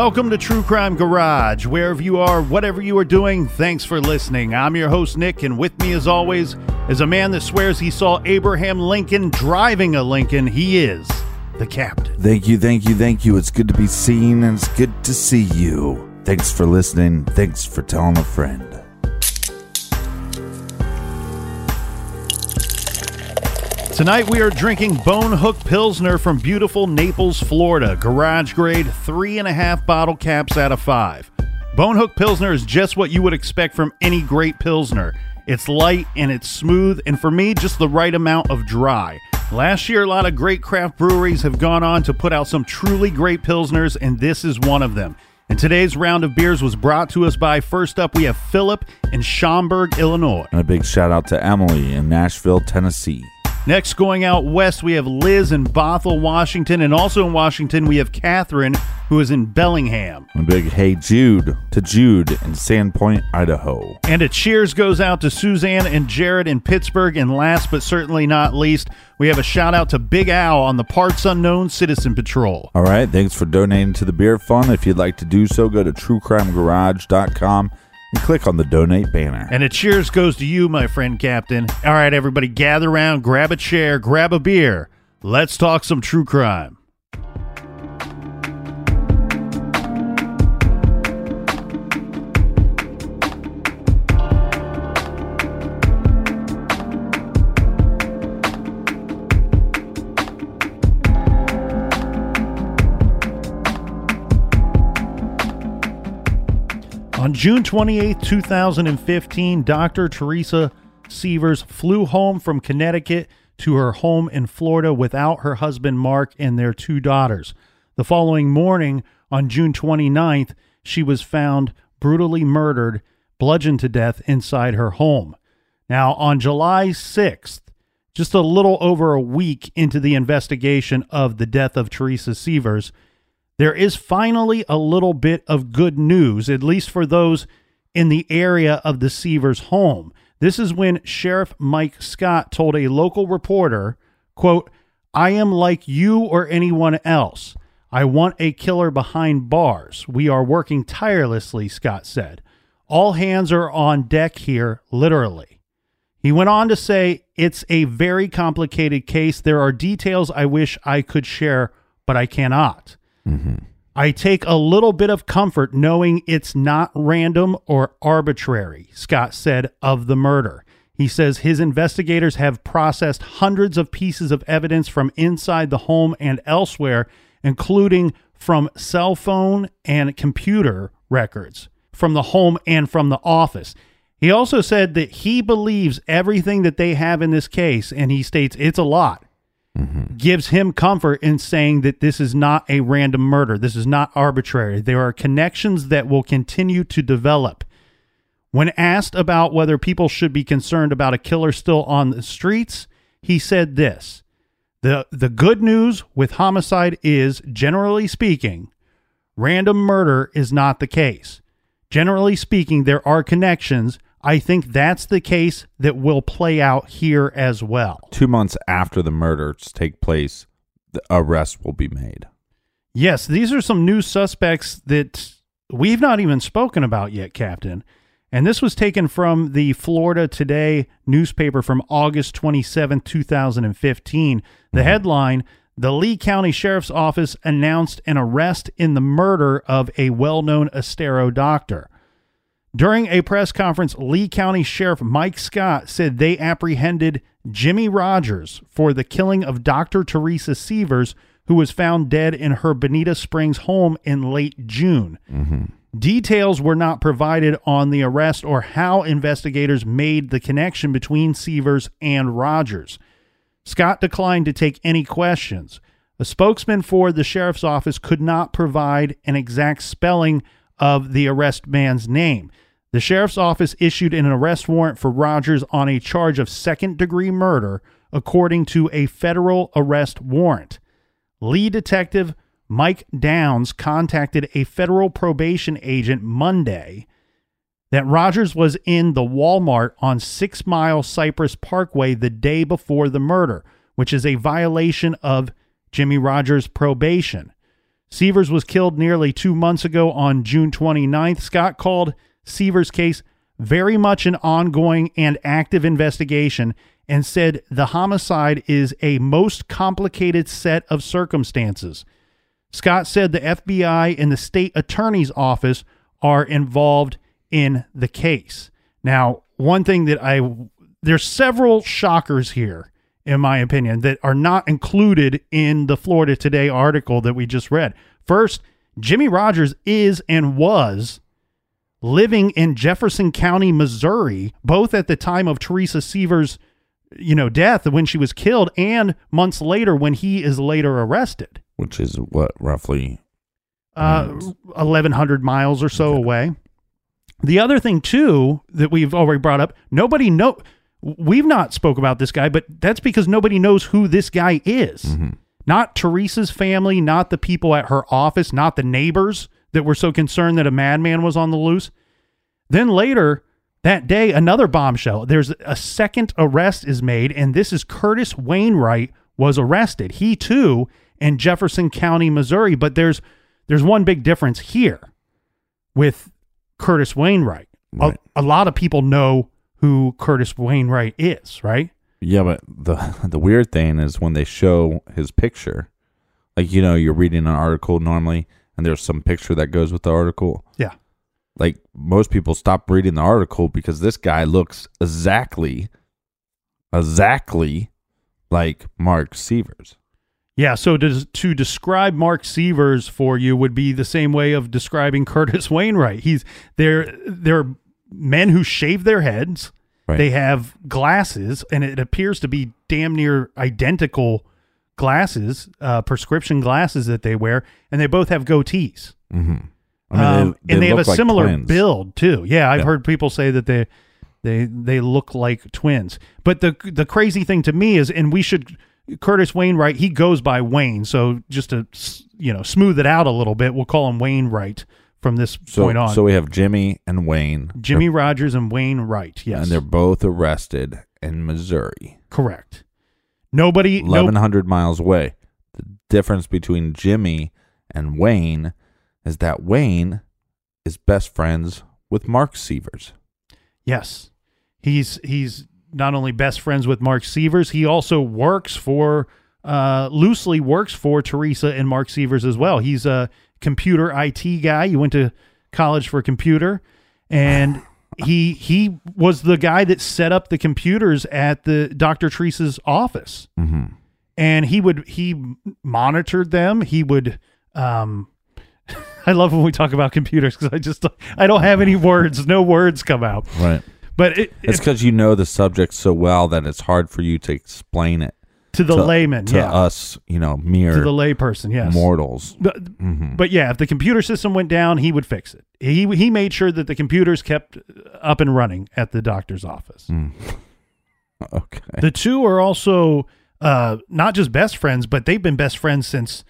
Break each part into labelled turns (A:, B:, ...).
A: Welcome to True Crime Garage. Wherever you are, whatever you are doing, thanks for listening. I'm your host, Nick, and with me, as always, is a man that swears he saw Abraham Lincoln driving a Lincoln. He is the captain.
B: Thank you, thank you, thank you. It's good to be seen and it's good to see you. Thanks for listening. Thanks for telling a friend.
A: Tonight we are drinking Bone Hook Pilsner from beautiful Naples, Florida. Garage grade, three and a half bottle caps out of five. Bone Hook Pilsner is just what you would expect from any great Pilsner. It's light and it's smooth, and for me, just the right amount of dry. Last year, a lot of great craft breweries have gone on to put out some truly great Pilsners, and this is one of them. And today's round of beers was brought to us by first up, we have Philip in Schaumburg, Illinois.
B: And a big shout out to Emily in Nashville, Tennessee.
A: Next, going out west, we have Liz in Bothell, Washington, and also in Washington, we have Catherine, who is in Bellingham.
B: A big hey Jude to Jude in Sandpoint, Idaho.
A: And a cheers goes out to Suzanne and Jared in Pittsburgh. And last but certainly not least, we have a shout out to Big Al on the Parts Unknown Citizen Patrol.
B: All right, thanks for donating to the beer fund. If you'd like to do so, go to truecrimegarage.com and click on the donate banner.
A: And a cheers goes to you, my friend Captain. All right, everybody, gather around, grab a chair, grab a beer. Let's talk some true crime. On June 28, 2015, Dr. Teresa Sievers flew home from Connecticut to her home in Florida without her husband Mark and their two daughters. The following morning, on June 29th, she was found brutally murdered, bludgeoned to death inside her home. Now, on July 6th, just a little over a week into the investigation of the death of Teresa Sievers, there is finally a little bit of good news, at least for those in the area of the Sievers home. This is when Sheriff Mike Scott told a local reporter, quote, I am like you or anyone else. I want a killer behind bars. We are working tirelessly, Scott said. All hands are on deck here, literally. He went on to say, It's a very complicated case. There are details I wish I could share, but I cannot. Mm-hmm. I take a little bit of comfort knowing it's not random or arbitrary, Scott said of the murder. He says his investigators have processed hundreds of pieces of evidence from inside the home and elsewhere, including from cell phone and computer records from the home and from the office. He also said that he believes everything that they have in this case, and he states it's a lot Mm-hmm. gives him comfort in saying that this is not a random murder. This is not arbitrary. There are connections that will continue to develop. When asked about whether people should be concerned about a killer still on the streets, he said this The, the good news with homicide is, generally speaking, random murder is not the case. Generally speaking, there are connections. I think that's the case that will play out here as well.
B: Two months after the murders take place, the arrest will be made.
A: Yes, these are some new suspects that we've not even spoken about yet, Captain. And this was taken from the Florida Today newspaper from August 27, 2015. The mm-hmm. headline The Lee County Sheriff's Office announced an arrest in the murder of a well known Estero doctor. During a press conference, Lee County Sheriff Mike Scott said they apprehended Jimmy Rodgers for the killing of Dr. Teresa Sievers, who was found dead in her Bonita Springs home in late June. Mm-hmm. Details were not provided on the arrest or how investigators made the connection between Sievers and Rodgers. Scott declined to take any questions. A spokesman for the sheriff's office could not provide an exact spelling of the arrest man's name. The sheriff's office issued an arrest warrant for Rodgers on a charge of second degree murder, according to a federal arrest warrant. Lead detective Mike Downs contacted a federal probation agent Monday that Rodgers was in the Walmart on Six Mile Cypress Parkway the day before the murder, which is a violation of Jimmy Rodgers' probation. Sievers was killed nearly two months ago on June 29th. Scott called Sievers' case very much an ongoing and active investigation and said the homicide is a most complicated set of circumstances. Scott said the FBI and the state attorney's office are involved in the case. Now, one thing that I there's several shockers here in my opinion that are not included in the Florida Today article that we just read. First, Jimmy Rodgers is and was living in Jefferson County, Missouri, both at the time of Teresa Sievers', you know death when she was killed and months later when he is later arrested
B: Which is what roughly
A: uh, 1100 miles or so away. The other thing too that we've already brought up, nobody know we've not spoke about this guy, but that's because nobody knows who this guy is. Mm-hmm. Not Teresa's family, not the people at her office, not the neighbors that were so concerned that a madman was on the loose. Then later that day, another bombshell. There's a second arrest is made, and this is Curtis Wayne Wright was arrested. He too in Jefferson County, Missouri. But there's there's one big difference here with Curtis Wayne Wright.
B: Right.
A: A, a lot of people know who Curtis Wayne Wright is, right?
B: Yeah, but the the weird thing is when they show his picture, like you know, you're reading an article normally, and there's some picture that goes with the article.
A: Yeah.
B: Like most people stop reading the article because this guy looks exactly, exactly like Mark Sievers.
A: Yeah, so to, to describe Mark Sievers for you would be the same way of describing Curtis Wayne Wright. He's they're they're men who shave their heads.
B: Right.
A: They have glasses, and it appears to be damn near identical glasses, uh, prescription glasses that they wear, and they both have goatees.
B: Mm-hmm.
A: Um, and they have a
B: like
A: similar
B: twins.
A: build too. Yeah, I've
B: Yeah.
A: heard people say that they they they look like twins. But the the crazy thing to me is, and we should Curtis Wayne Wright. He goes by Wayne. So just to you know smooth it out a little bit, we'll call him Wayne Wright from this
B: So,
A: point on.
B: so we have Jimmy and Wayne.
A: Jimmy Rodgers and Wayne Wright. Yes,
B: and they're both arrested in Missouri,
A: correct. Nobody. no-
B: eleven hundred miles away. The difference between Jimmy and Wayne is that Wayne is best friends with Mark Sievers.
A: Yes. He's he's not only best friends with Mark Sievers, he also works for uh loosely works for Teresa and Mark Sievers as well. He's a computer IT guy. You went to college for computer and he he was the guy that set up the computers at the Dr. Teresa's office.
B: Mm-hmm.
A: And he would he monitored them. He would um I love when we talk about computers because I just I don't have any words. No words come out.
B: Right.
A: But it,
B: It's because you know the subject so well that it's hard for you to explain it.
A: To the layman,
B: to
A: yeah.
B: us, you know, mere
A: to the layperson, yes.
B: mortals.
A: But,
B: Mhm.
A: but yeah, if the computer system went down, he would fix it. He he made sure that the computers kept up and running at the doctor's office.
B: Mm. Okay.
A: The two are also uh, not just best friends, but they've been best friends since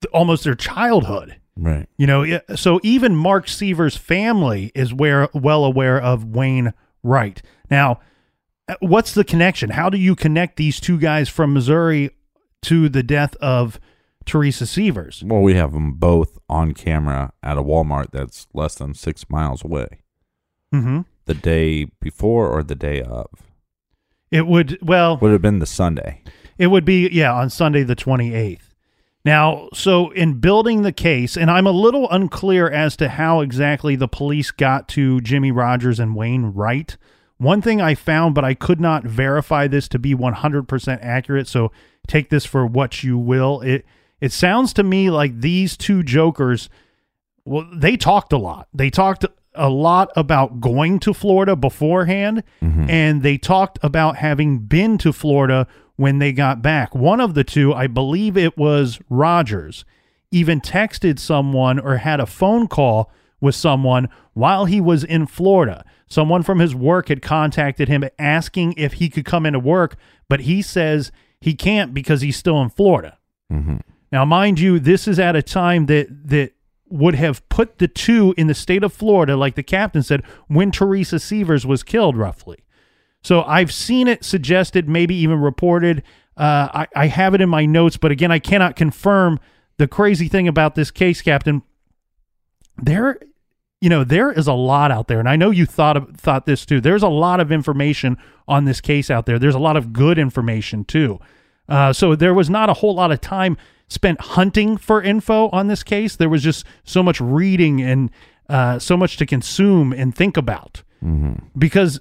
A: th- almost their childhood.
B: right.
A: You know, so even Mark Sievers' family is where well aware of Wayne Wright. Now, what's the connection? How do you connect these two guys from Missouri to the death of Teresa Sievers?
B: Well, we have them both on camera at a Walmart that's less than six miles away.
A: Mm-hmm.
B: The day before or the day of?
A: It would well,
B: Would have been the Sunday.
A: It would be, yeah, on Sunday the 28th. Now, so in building the case, and I'm a little unclear as to how exactly the police got to Jimmy Rodgers and Wayne Wright. One thing I found, but I could not verify this to be 100% accurate, so take this for what you will. It it sounds to me like these two jokers well, they talked a lot. They talked a lot about going to Florida beforehand, mm-hmm. and they talked about having been to Florida when they got back. One of the two, I believe it was Rodgers, even texted someone or had a phone call with someone while he was in Florida. Someone from his work had contacted him asking if he could come into work, but he says he can't because he's still in Florida. Now, mind you, this is at a time that that would have put the two in the state of Florida, like the captain said, when Teresa Sievers was killed, roughly. So I've seen it suggested, maybe even reported. Uh, I, I have it in my notes, but again, I cannot confirm. The crazy thing about this case, Captain, there, you know, there is a lot out there, and I know you thought of, thought this too. There's a lot of information on this case out there. There's a lot of good information too. Uh, so there was not a whole lot of time spent hunting for info on this case. There was just so much reading and uh, so much to consume and think about. Because,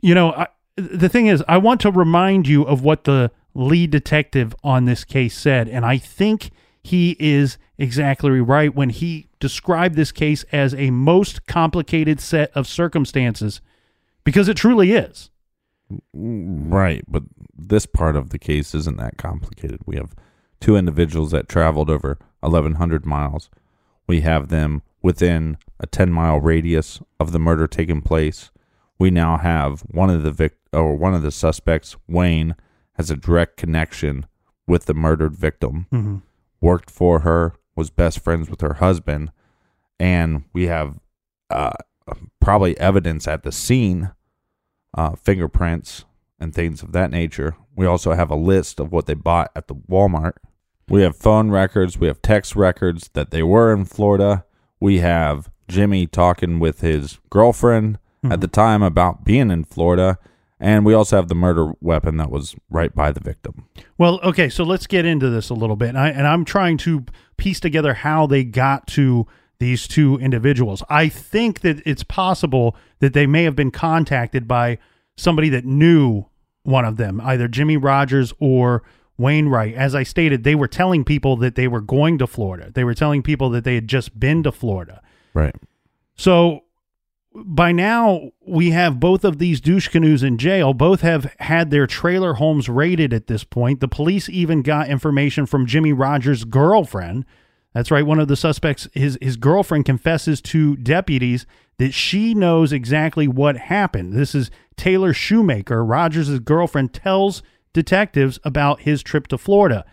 A: you know, I, the thing is, I want to remind you of what the lead detective on this case said, and I think he is exactly right when he described this case as a most complicated set of circumstances, because it truly is.
B: Right, but this part of the case isn't that complicated. We have two individuals that traveled over 1,100 miles. We have them within a 10 mile radius of the murder taking place. We now have one of the vic- or one of the suspects, Wayne, has a direct connection with the murdered victim. Mm-hmm. Worked for her, was best friends with her husband, and we have uh, probably evidence at the scene uh, fingerprints and things of that nature. We also have a list of what they bought at the Walmart. We have phone records, we have text records that they were in Florida. We have Jimmy talking with his girlfriend at the time about being in Florida. And we also have the murder weapon that was right by the victim.
A: Well, okay, so let's get into this a little bit. And, I, and I'm trying to piece together how they got to these two individuals. I think that it's possible that they may have been contacted by somebody that knew one of them, either Jimmy Rodgers or Wayne Wright. As I stated, they were telling people that they were going to Florida. They were telling people that they had just been to Florida.
B: Right.
A: So by now we have both of these douche canoes in jail. Both have had their trailer homes raided at this point. The police even got information from Jimmy Rodgers' girlfriend. That's right. One of the suspects, his his girlfriend, confesses to deputies that she knows exactly what happened. This is Taylor Shoemaker. Rodgers' girlfriend tells detectives about his trip to Florida.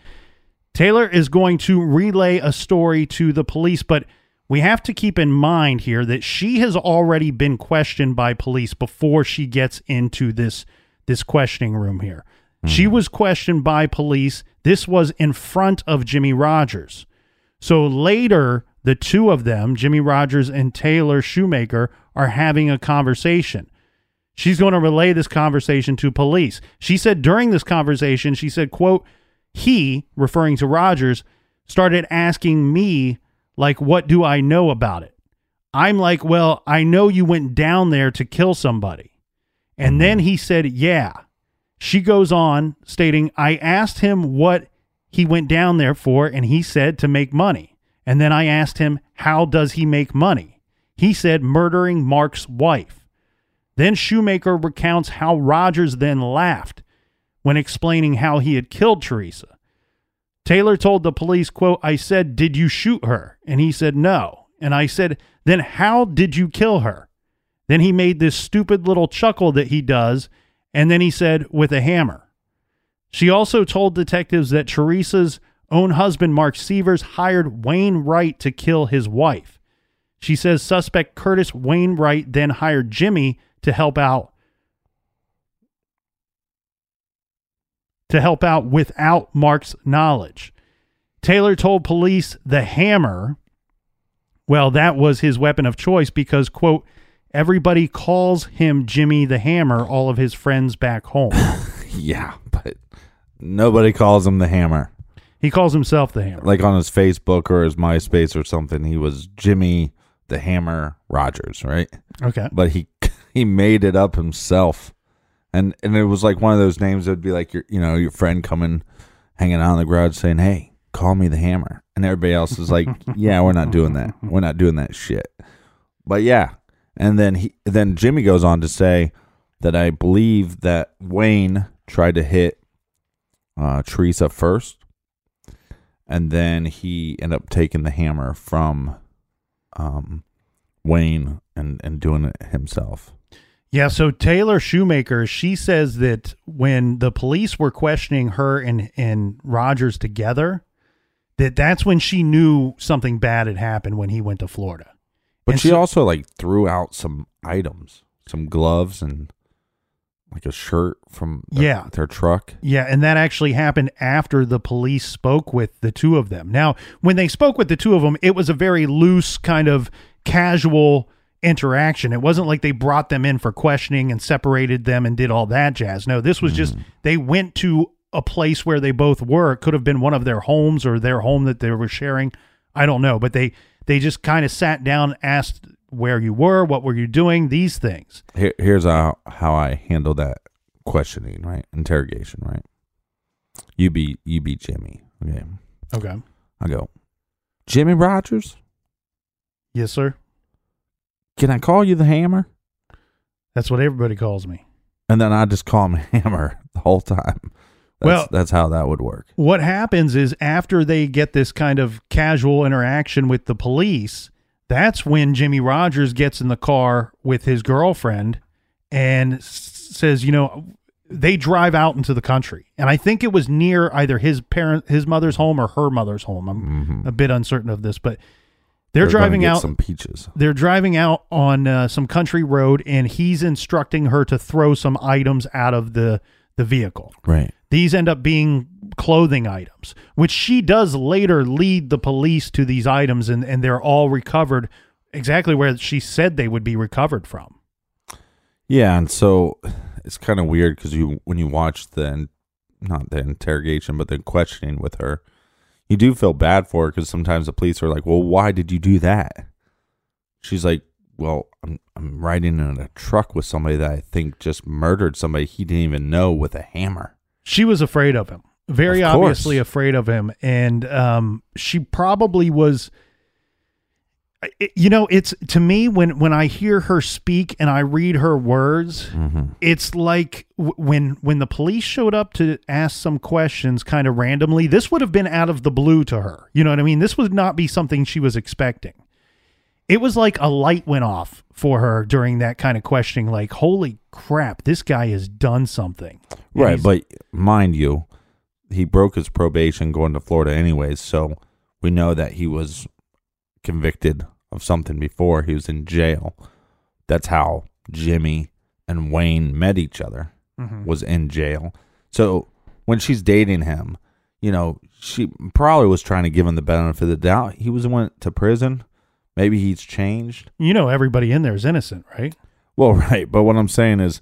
A: Taylor is going to relay a story to the police, but we have to keep in mind here that she has already been questioned by police before she gets into this this questioning room here. She mm-hmm. was questioned by police. This was in front of Jimmy Rodgers. So later, the two of them, Jimmy Rodgers and Taylor Shoemaker, are having a conversation. She's going to relay this conversation to police. She said during this conversation, she said, quote, he, referring to Rodgers, started asking me, like, what do I know about it? I'm like, well, I know you went down there to kill somebody. And mm-hmm. then he said, yeah. She goes on stating, I asked him what he went down there for, and he said to make money. And then I asked him, how does he make money? He said, murdering Mark's wife. Then Shoemaker recounts how Rodgers then laughed. when explaining how he had killed Teresa. Taylor told the police, quote, I said, Did you shoot her? And he said, No. And I said, Then how did you kill her? Then he made this stupid little chuckle that he does, and then he said, With a hammer. She also told detectives that Teresa's own husband, Mark Sievers, hired Wayne Wright to kill his wife. She says suspect Curtis Wayne Wright then hired Jimmy to help out to help out without Mark's knowledge. Taylor told police the hammer, well, that was his weapon of choice because, quote, everybody calls him Jimmy the Hammer, all of his friends back home.
B: Yeah, but nobody calls him the Hammer.
A: he calls himself the Hammer.
B: Like on his Facebook or his MySpace or something, he was Jimmy the Hammer Rodgers, right?
A: Okay.
B: But he he made it up himself, and and it was like one of those names that would be like your you know your friend coming, hanging out in the garage saying, "Hey, call me the Hammer," and everybody else is like, "Yeah, we're not doing that. We're not doing that shit." But yeah, and then he then Jimmy goes on to say that I believe that Wayne tried to hit uh, Teresa first, and then he ended up taking the hammer from um, Wayne and and doing it himself.
A: Yeah, so Taylor Shoemaker, she says that when the police were questioning her and and Rodgers together, that that's when she knew something bad had happened when he went to Florida.
B: But
A: And
B: she
A: so-
B: also like threw out some items, some gloves and like a shirt from their,
A: Yeah.
B: their truck.
A: Yeah, and that actually happened after the police spoke with the two of them. Now, when they spoke with the two of them, it was a very loose kind of casual interaction. It wasn't like they brought them in for questioning and separated them and did all that jazz. No, this was just mm. they went to a place where they both were. It could have been one of their homes or their home that they were sharing. I don't know, but they they just kind of sat down, asked where you were, what were you doing, these things.
B: Here, here's how how I handle that questioning, right? Interrogation, right? You be you be Jimmy. Okay.
A: Okay.
B: I go, Jimmy Rodgers,
A: Yes, sir.
B: Can I call you the hammer?
A: That's what everybody calls me.
B: And then I just call him hammer the whole time. That's,
A: Well-
B: that's how that would work.
A: what happens is after they get this kind of casual interaction with the police, that's when Jimmy Rodgers gets in the car with his girlfriend and says, you know, they drive out into the country. And I think it was near either his parent his mother's home or her mother's home. I'm mm-hmm. a bit uncertain of this, but they're, driving out
B: some peaches.
A: they're driving out on uh, some country road and he's instructing her to throw some items out of the the vehicle.
B: Right.
A: These end up being clothing items, which she does later lead the police to these items, and, and they're all recovered exactly where she said they would be recovered from.
B: Yeah, and so it's kind of weird because you when you watch the not the interrogation but the questioning with her, you do feel bad for her because sometimes the police are like, "Well, why did you do that?" She's like, "Well, I'm I'm riding in a truck with somebody that I think just murdered somebody he didn't even know with a hammer."
A: She was afraid of him, very
B: Of
A: obviously afraid of him, and um, she probably was. You know, it's to me when when I hear her speak and I read her words, mm-hmm. it's like w- when when the police showed up to ask some questions kind of randomly this would have been out of the blue to her. You know what i mean? This would not be something she was expecting. It was like a light went off for her during that kind of questioning like holy crap this guy has done something. And
B: Right, but mind you, he broke his probation going to Florida anyways, so we know that he was convicted of something before. He was in jail. That's how Jimmy and Wayne met each other. Was in jail. So when she's dating him, you know, she probably was trying to give him the benefit of the doubt. He was went to prison. Maybe he's changed.
A: you know everybody in there is innocent right
B: Well, right, but what I'm saying is,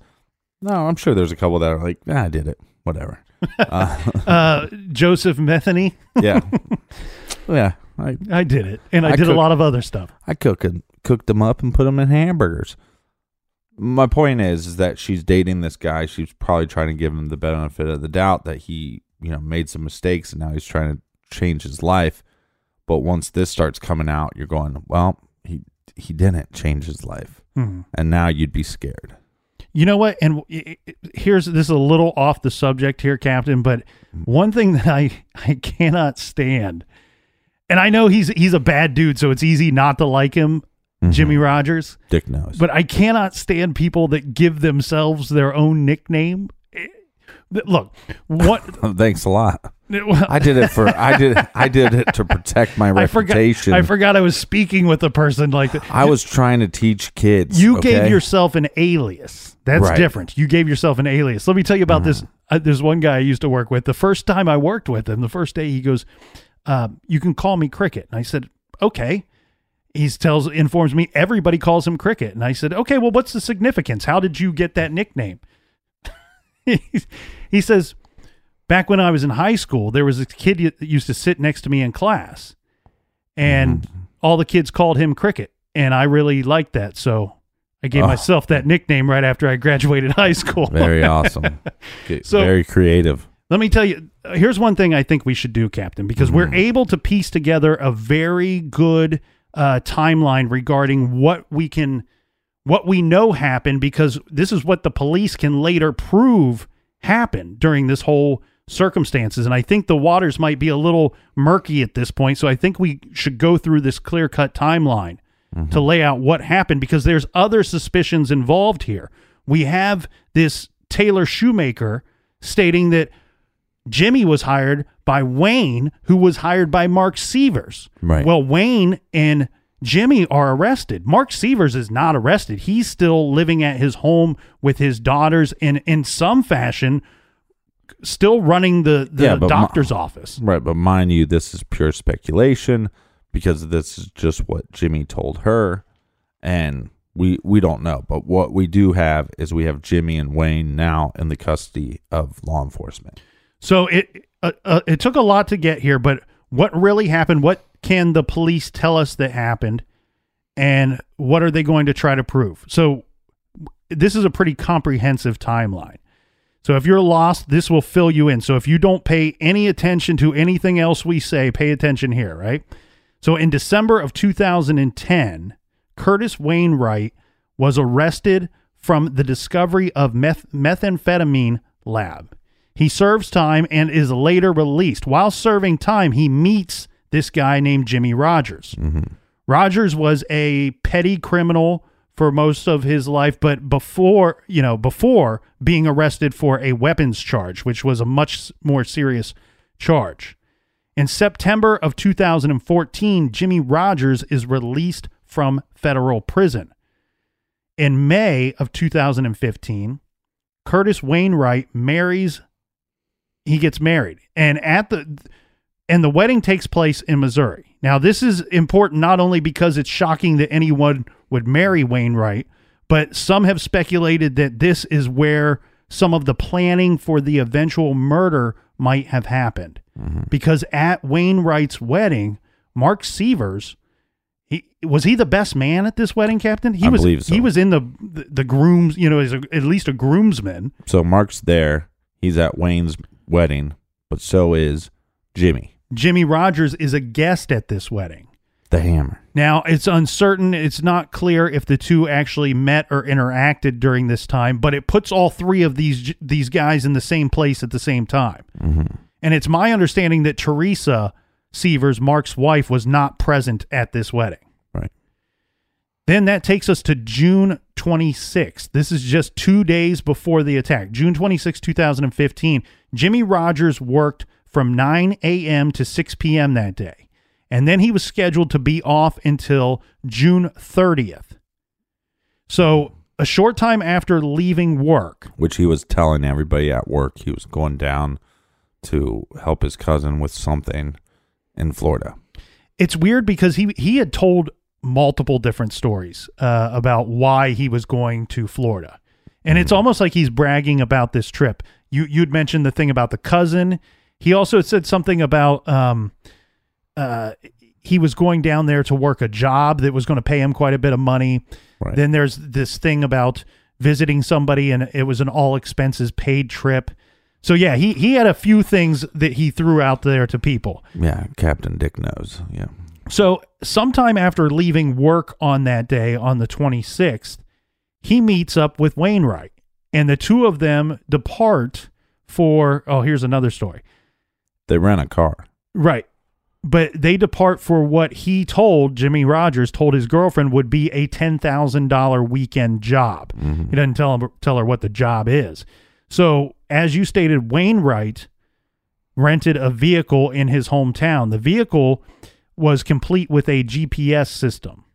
B: no, I'm sure there's a couple that are like, ah, I did it, whatever. Uh,
A: uh joseph metheny
B: yeah, yeah. I
A: i did it and i,
B: I
A: did a lot of other stuff
B: I cook and cooked them up and put them in hamburgers. My point is, is that she's dating this guy. She's probably trying to give him the benefit of the doubt that he, you know, made some mistakes and now he's trying to change his life. But once this starts coming out, you're going, well, he he didn't change his life,
A: Mhm.
B: and now you'd be scared.
A: You know what? And here's this is a little off the subject here, Captain, but one thing that I I cannot stand, and I know he's he's a bad dude, so it's easy not to like him, Jimmy Rodgers.
B: Dick knows.
A: But I cannot stand people that give themselves their own nickname. Eh, Look, what
B: Thanks a lot. I did it for I did I did it to protect my
A: I forgot.
B: reputation.
A: I forgot I was speaking with a person like that.
B: I was trying to teach kids.
A: You
B: okay?
A: gave yourself an alias. That's
B: Right.
A: different. You gave yourself an alias. Let me tell you about this. Uh, there's one guy I used to work with. The first time I worked with him, the first day he goes, uh, "You can call me Cricket." And I said, "Okay." He tells informs me everybody calls him Cricket, and I said, "Okay, well, what's the significance? How did you get that nickname?" he says, "Back when I was in high school, there was a kid that used to sit next to me in class, and all the kids called him Cricket, and I really liked that, so." I gave
B: Oh.
A: myself that nickname right after I graduated high school.
B: Very awesome.
A: So-
B: very creative.
A: Let me tell you, uh, here's one thing I think we should do, Captain, because we're able to piece together a very good uh, timeline regarding what we can, what we know happened, because this is what the police can later prove happened during this whole circumstances. And I think the waters might be a little murky at this point, so I think we should go through this clear cut timeline to lay out what happened because there's other suspicions involved here. We have this Taylor Shoemaker stating that Jimmy was hired by Wayne, who was hired by Mark Sievers.
B: Right.
A: Well, Wayne and Jimmy are arrested. Mark Sievers is not arrested. He's still living at his home with his daughters and in some fashion still running the, the
B: Yeah,
A: doctor's office.
B: Right, but mind you, this is pure speculation because this is just what Jimmy told her, and we we don't know. But what we do have is we have Jimmy and Wayne now in the custody of law enforcement.
A: So it uh, uh, it took a lot to get here, but what really happened? What can the police tell us that happened, and what are they going to try to prove? So this is a pretty comprehensive timeline. So if you're lost, this will fill you in. So if you don't pay any attention to anything else we say, pay attention here, right? So in December of 2010, Curtis Wayne Wright was arrested from the discovery of meth- methamphetamine lab. He serves time and is later released. While serving time, he meets this guy named Jimmy Rodgers. Mm-hmm. Rodgers was a petty criminal for most of his life, but before, you know, before being arrested for a weapons charge, which was a much more serious charge. In September of 2014, Jimmy Rodgers is released from federal prison. In May of 2015, Curtis Wayne Wright marries he gets married and at the and the wedding takes place in Missouri. Now this is important not only because it's shocking that anyone would marry Wayne Wright, but some have speculated that this is where some of the planning for the eventual murder might have happened. Mm-hmm. Because at Wayne Wright's wedding, Mark Sievers he was he the best man at this wedding, Captain? He
B: I
A: was
B: believe so.
A: he was in the the, the grooms, you know, as a, at least a groomsman.
B: So Mark's there. He's at Wayne's wedding, but so is Jimmy,
A: Jimmy Rodgers is a guest at this wedding.
B: the Hammer.
A: Now, it's uncertain, it's not clear if the two actually met or interacted during this time, but it puts all three of these these guys in the same place at the same time. Mm-hmm. And it's my understanding that Teresa Sievers, Mark's wife, was not present at this wedding. Then that takes us to June 26th. This is just two days before the attack. June 26, 2015. Jimmy Rodgers worked from 9 a.m. to 6 p.m. that day. And then he was scheduled to be off until June 30th. So, a short time after leaving work,
B: Which he was telling everybody at work he was going down to help his cousin with something in Florida.
A: it's weird because he he had told multiple different stories uh, about why he was going to Florida, and it's almost like he's bragging about this trip. You you'd mentioned the thing about the cousin. He also said something about um, uh, he was going down there to work a job that was going to pay him quite a bit of money.
B: Right.
A: Then there's this thing about visiting somebody, and it was an all expenses paid trip. So yeah, he he had a few things that he threw out there to people.
B: Yeah, Captain Dick knows. Yeah.
A: So, sometime after leaving work on that day, on the 26th, he meets up with Wayne Wright. and the two of them depart for oh, here's another story.
C: They rent a car.
A: Right. But they depart for what he told Jimmy Rodgers told his girlfriend would be a ten thousand dollar weekend job. Mm-hmm. He doesn't tell him tell her what the job is. So as you stated, Wayne Wright rented a vehicle in his hometown. The vehicle was complete with a GPS system.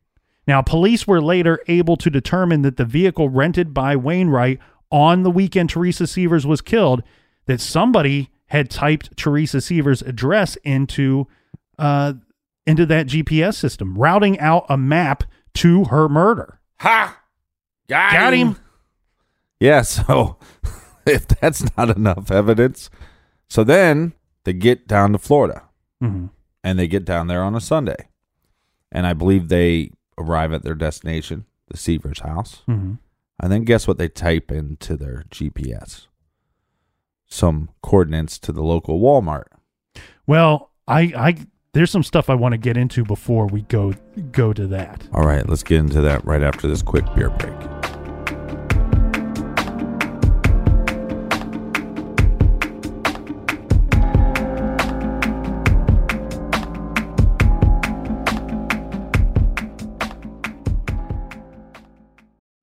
A: Now, police were later able to determine that the vehicle rented by Wayne Wright on the weekend Teresa Sievers was killed, that somebody had typed Teresa Sievers' address into uh, into that GPS system, routing out a map to her murder.
C: Ha! Got,
A: Got him.
C: Yeah, so if that's not enough evidence, so then they get down to Florida
A: Mhm.
C: And they get down there on a Sunday. And I believe they arrive at their destination, the Sievers house.
A: Mhm.
C: And then guess what they type into their GPS? Some coordinates to the local Walmart.
A: Well, I, I there's some stuff I want to get into before we go go to that.
C: All right, let's get into that right after this quick beer break.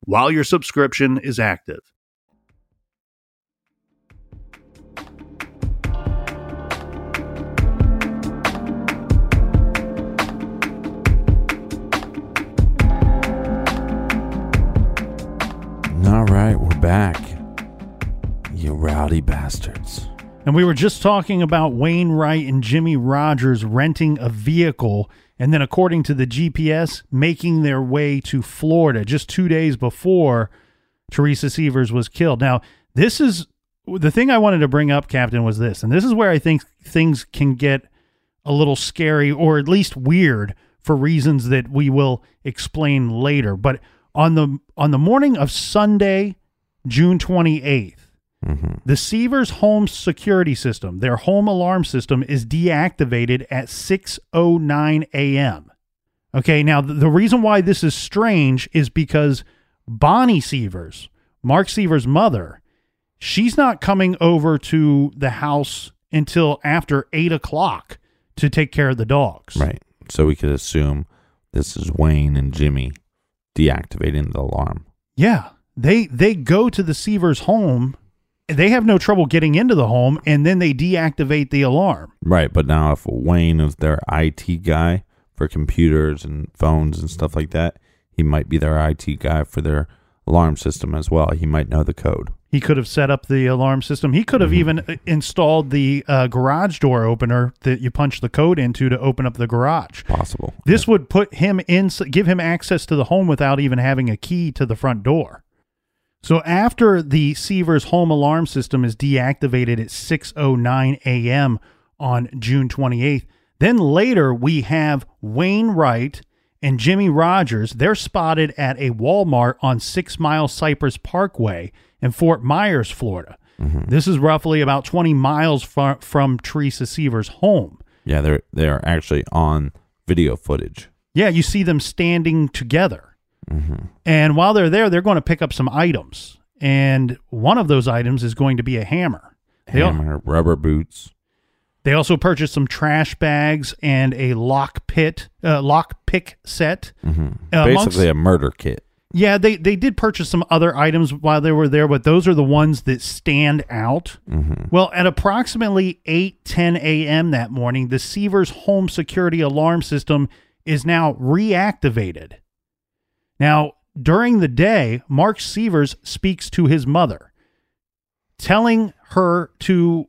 D: while your subscription is active.
B: All right, we're back. You rowdy bastards.
A: And we were just talking about Wayne Wright and Jimmy Rodgers renting a vehicle and then, according to the GPS, making their way to Florida just two days before Teresa Sievers was killed. Now, this is the thing I wanted to bring up, Captain, was this, and this is where I think things can get a little scary or at least weird for reasons that we will explain later. But on the on the morning of Sunday, June 28th, the Sievers home security system, their home alarm system, is deactivated at 6:09 a.m. Okay, now th- the reason why this is strange is because Bonnie Sievers, Mark Sievers' mother, she's not coming over to the house until after eight o'clock to take care of the dogs.
B: Right. So we could assume this is Wayne and Jimmy deactivating the alarm.
A: Yeah, they they go to the Sievers' home. They have no trouble getting into the home, and then they deactivate the alarm.
B: Right. But now, if Wayne is their IT guy for computers and phones and stuff like that, he might be their IT guy for their alarm system as well. He might know the code.
A: He could have set up the alarm system. He could have even uh, installed the uh, garage door opener that you punch the code into to open up the garage.
B: Possible.
A: This would put him in, give him access to the home without even having a key to the front door. So after the Sievers home alarm system is deactivated at 6:09 a.m. on June 28th, then later we have Wayne Wright and Jimmy Rodgers. They're spotted at a Walmart on 6 Mile Cypress Parkway in Fort Myers, Florida. Mm-hmm. This is roughly about 20 miles far from Teresa Sievers' home.
B: Yeah, they're they are actually on video footage.
A: Yeah, you see them standing together. Mm-hmm. And while they're there, they're going to pick up some items. And one of those items is going to be a hammer. Al-
B: Hammer, rubber boots.
A: they also purchased some trash bags and a lock pit, uh, lock pick set. Mm-hmm. Amongst-
B: Basically, a murder kit.
A: yeah, they, they did purchase some other items while they were there, but those are the ones that stand out. Mm-hmm. Well, at approximately eight ten a.m. that morning, the Sievers home security alarm system is now reactivated. Now, during the day, Mark Sievers speaks to his mother, telling her to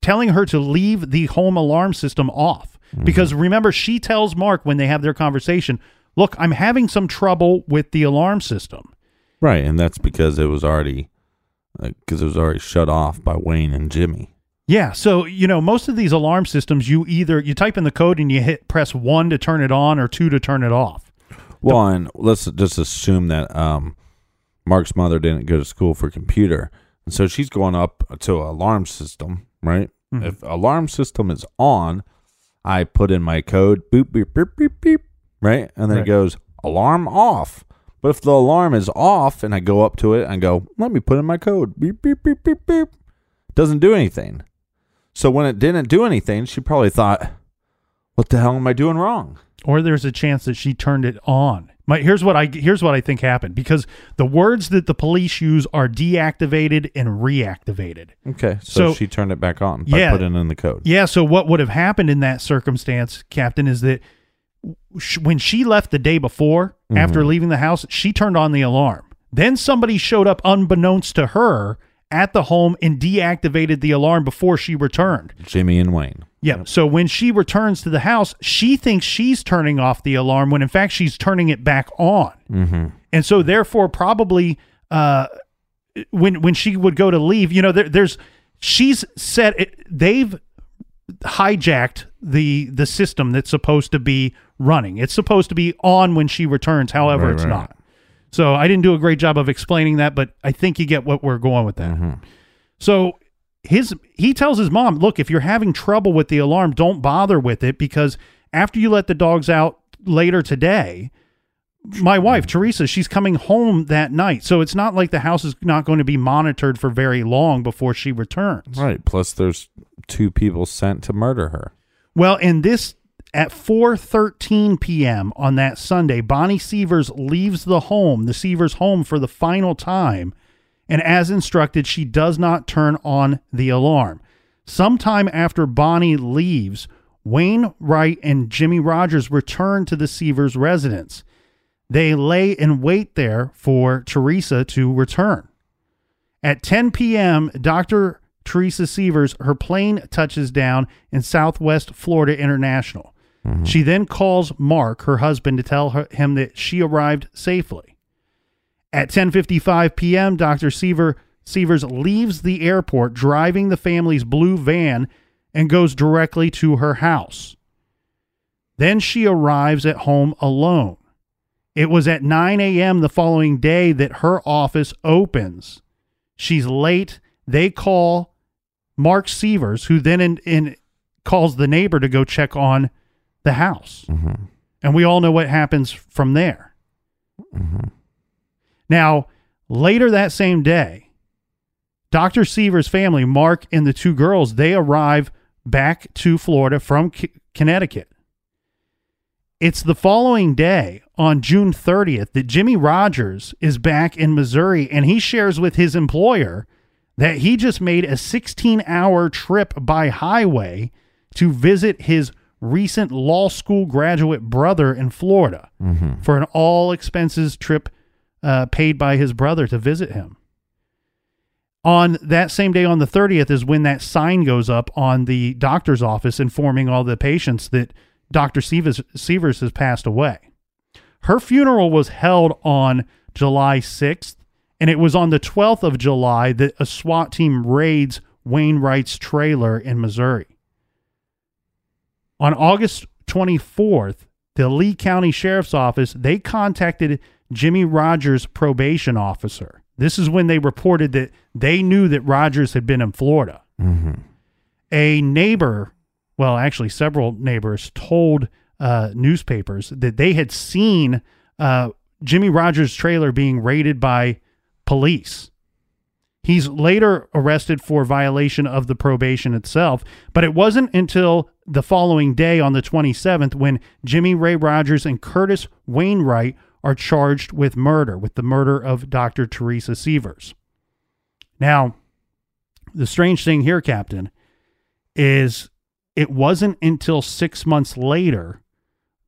A: telling her to leave the home alarm system off. Mm-hmm. Because remember, she tells Mark when they have their conversation, look, I'm having some trouble with the alarm system.
B: Right, and that's because it was already uh, because it was already shut off by Wayne and Jimmy.
A: Yeah, so you know most of these alarm systems, you either you type in the code and you hit press one to turn it on or two to turn it off.
B: Well, and let's just assume that um, Mark's mother didn't go to school for computer, and so she's going up to an alarm system, right?
A: Mhm.
B: If alarm system is on, I put in my code, boop, beep, beep, beep, beep, right, and then
A: Right.
B: it goes alarm off. But if the alarm is off, and I go up to it and go, let me put in my code, beep, beep, beep, beep, beep, doesn't do anything. So when it didn't do anything, she probably thought, what the hell am I doing wrong?
A: Or there's a chance that she turned it on. My, here's what I here's what I think happened because the words that the police use are deactivated and reactivated.
B: Okay, so,
A: So-
B: she turned it back on by
A: Yeah.
B: putting in the code.
A: Yeah, so what would have happened in that circumstance, Captain, is that sh- when she left the day before, after mm-hmm. leaving the house, she turned on the alarm. Then somebody showed up unbeknownst to her at the home and deactivated the alarm before she returned.
B: Jimmy and Wayne.
A: Yep. So when she returns to the house, she thinks she's turning off the alarm when in fact she's turning it back on.
B: Mm-hmm.
A: And so therefore probably uh when when she would go to leave, you know, there, there's she's set it, they've hijacked the the system that's supposed to be running. It's supposed to be on when she returns, however
B: Right,
A: it's
B: right.
A: not. So I didn't do a great job of explaining that, but I think you get what we're going with that.
B: Mm-hmm.
A: So his he tells his mom, "Look, if you're having trouble with the alarm, don't bother with it because after you let the dogs out later today, my wife Teresa, she's coming home that night. So it's not like the house is not going to be monitored for very long before she returns."
B: Right. Plus, there's two people sent to murder her.
A: Well, and this at 4:13 p.m. on that Sunday, Bonnie Sievers leaves the home, the Sievers home for the final time, and as instructed, she does not turn on the alarm. Sometime after Bonnie leaves, Wayne Wright and Jimmy Rodgers return to the Sievers residence. They lay in wait there for Teresa to return. At 10 p.m., Dr. Teresa Sievers, her plane touches down in Southwest Florida International. Mm-hmm. She then calls Mark, her husband, to tell her, him that she arrived safely. At 10:55 p.m., Dr. Seaver, Sievers leaves the airport, driving the family's blue van, and goes directly to her house. Then she arrives at home alone. It was at 9 a.m. the following day that her office opens. She's late. They call Mark Sievers, who then in, in calls the neighbor to go check on the house.
B: Mm-hmm.
A: And we all know what happens from there.
B: Mm-hmm.
A: Now, later that same day, Dr. Sievers' family, Mark and the two girls, they arrive back to Florida from C- Connecticut. It's the following day, on June 30th, that Jimmy Rodgers is back in Missouri and he shares with his employer that he just made a 16 hour trip by highway to visit his recent law school graduate brother in Florida
B: Mm-hmm.
A: for an all expenses trip uh, paid by his brother to visit him. On that same day, on the 30th, is when that sign goes up on the doctor's office informing all the patients that Dr. Sievers, Sievers has passed away. Her funeral was held on July 6th, and it was on the 12th of July that a SWAT team raids Wayne Wright's trailer in Missouri. On August 24th, the Lee County Sheriff's Office, they contacted Jimmy Rodgers' probation officer. This is when they reported that they knew that Rodgers had been in Florida.
B: Mm-hmm.
A: A neighbor, well, actually, several neighbors told uh, newspapers that they had seen uh, Jimmy Rodgers' trailer being raided by police. He's later arrested for violation of the probation itself, but it wasn't until the following day on the 27th when Jimmy Ray Rodgers and Curtis Wayne Wright are charged with murder, with the murder of Dr. Teresa Sievers. Now, the strange thing here, Captain, is it wasn't until six months later,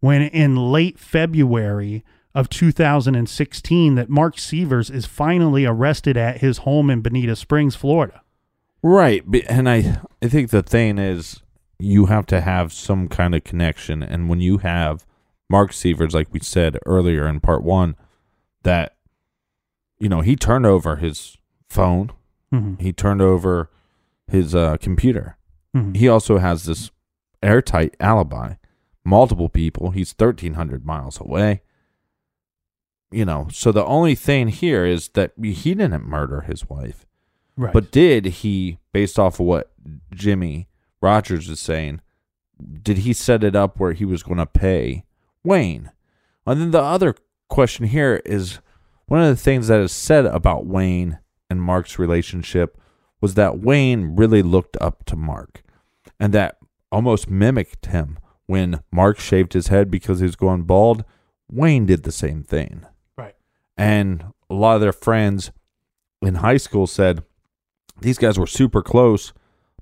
A: when in late February of 2016, that Mark Sievers is finally arrested at his home in Bonita Springs, Florida.
B: Right, and I I think the thing is you have to have some kind of connection, and when you have Mark Sievers, like we said earlier in part one, that you know he turned over his phone,
A: Mhm.
B: he turned over his uh, computer.
A: Mhm.
B: He also has this airtight alibi, multiple people. He's thirteen hundred miles away. You know, so the only thing here is that he didn't murder his wife.
A: Right.
B: But did he, based off of what Jimmy Rogers is saying, did he set it up where he was going to pay Wayne? And then the other question here is one of the things that is said about Wayne and Mark's relationship was that Wayne really looked up to Mark and that almost mimicked him. When Mark shaved his head because he was going bald, Wayne did the same thing.
A: Right.
B: And a lot of their friends in high school said these guys were super close,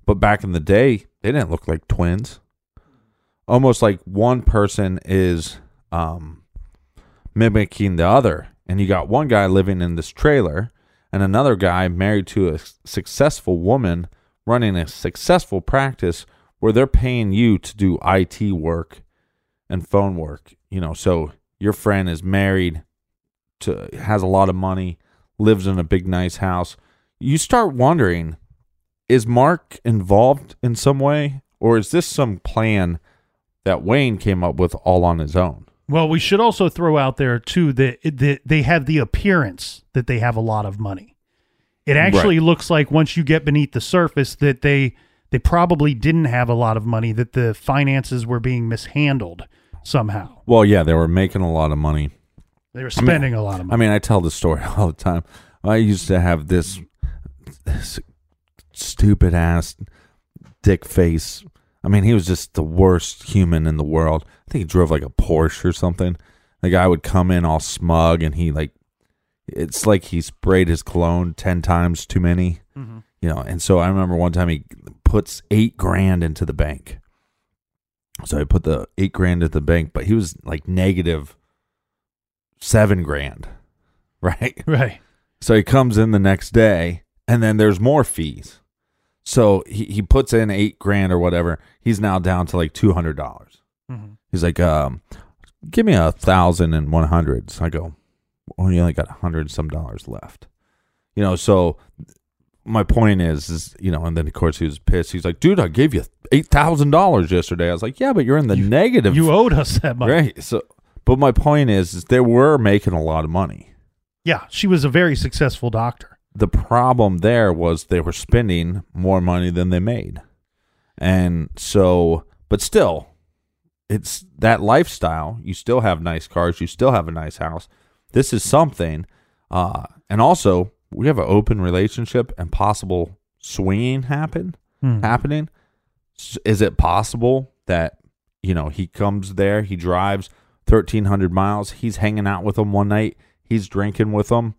B: but back in the day, they didn't look like twins. Almost like one person is um, mimicking the other. And you got one guy living in this trailer, and another guy married to a successful woman running a successful practice where they're paying you to do IT work and phone work. You know, so your friend is married to has a lot of money, lives in a big nice house. You start wondering is Mark involved in some way or is this some plan that Wayne came up with all on his own?
A: Well, we should also throw out there too that, that they have the appearance that they have a lot of money. It actually looks like once you get beneath the surface that they they probably didn't have a lot of money that the finances were being mishandled somehow.
B: Well, yeah, they were making a lot of money.
A: They were spending a lot of money.
B: I mean, I tell the story all the time. I used to have this, this stupid ass dick face. I mean, he was just the worst human in the world. I think he drove like a Porsche or something. The guy would come in all smug and he like, it's like he sprayed his cologne 10 times too many, mm-hmm. you know. And so I remember one time he puts eight grand into the bank. So I put the eight grand at the bank, but he was like negative seven grand, right?
A: right.
B: So he comes in the next day, and then there's more fees. So he, he puts in eight grand or whatever. He's now down to like two hundred dollars.
A: Mhm.
B: He's like, um, give me a thousand and one hundred. So I go, well, you only got a hundred some dollars left. You know, so my point is, is you know, and then of course he was pissed. He's like, dude, I gave you eight thousand dollars yesterday. I was like, yeah, but you're in the negative.
A: You owed us that money.
B: right? So, but my point is, is they were making a lot of money.
A: Yeah, she was a very successful doctor.
B: The problem there was they were spending more money than they made. And so, but still, it's that lifestyle. You still have nice cars, you still have a nice house. This is something. Uh, and also, we have an open relationship and possible swinging happen
A: Hmm.
B: happening. Is it possible that you know he comes there, he drives thirteen hundred miles, he's hanging out with them one night, he's drinking with them,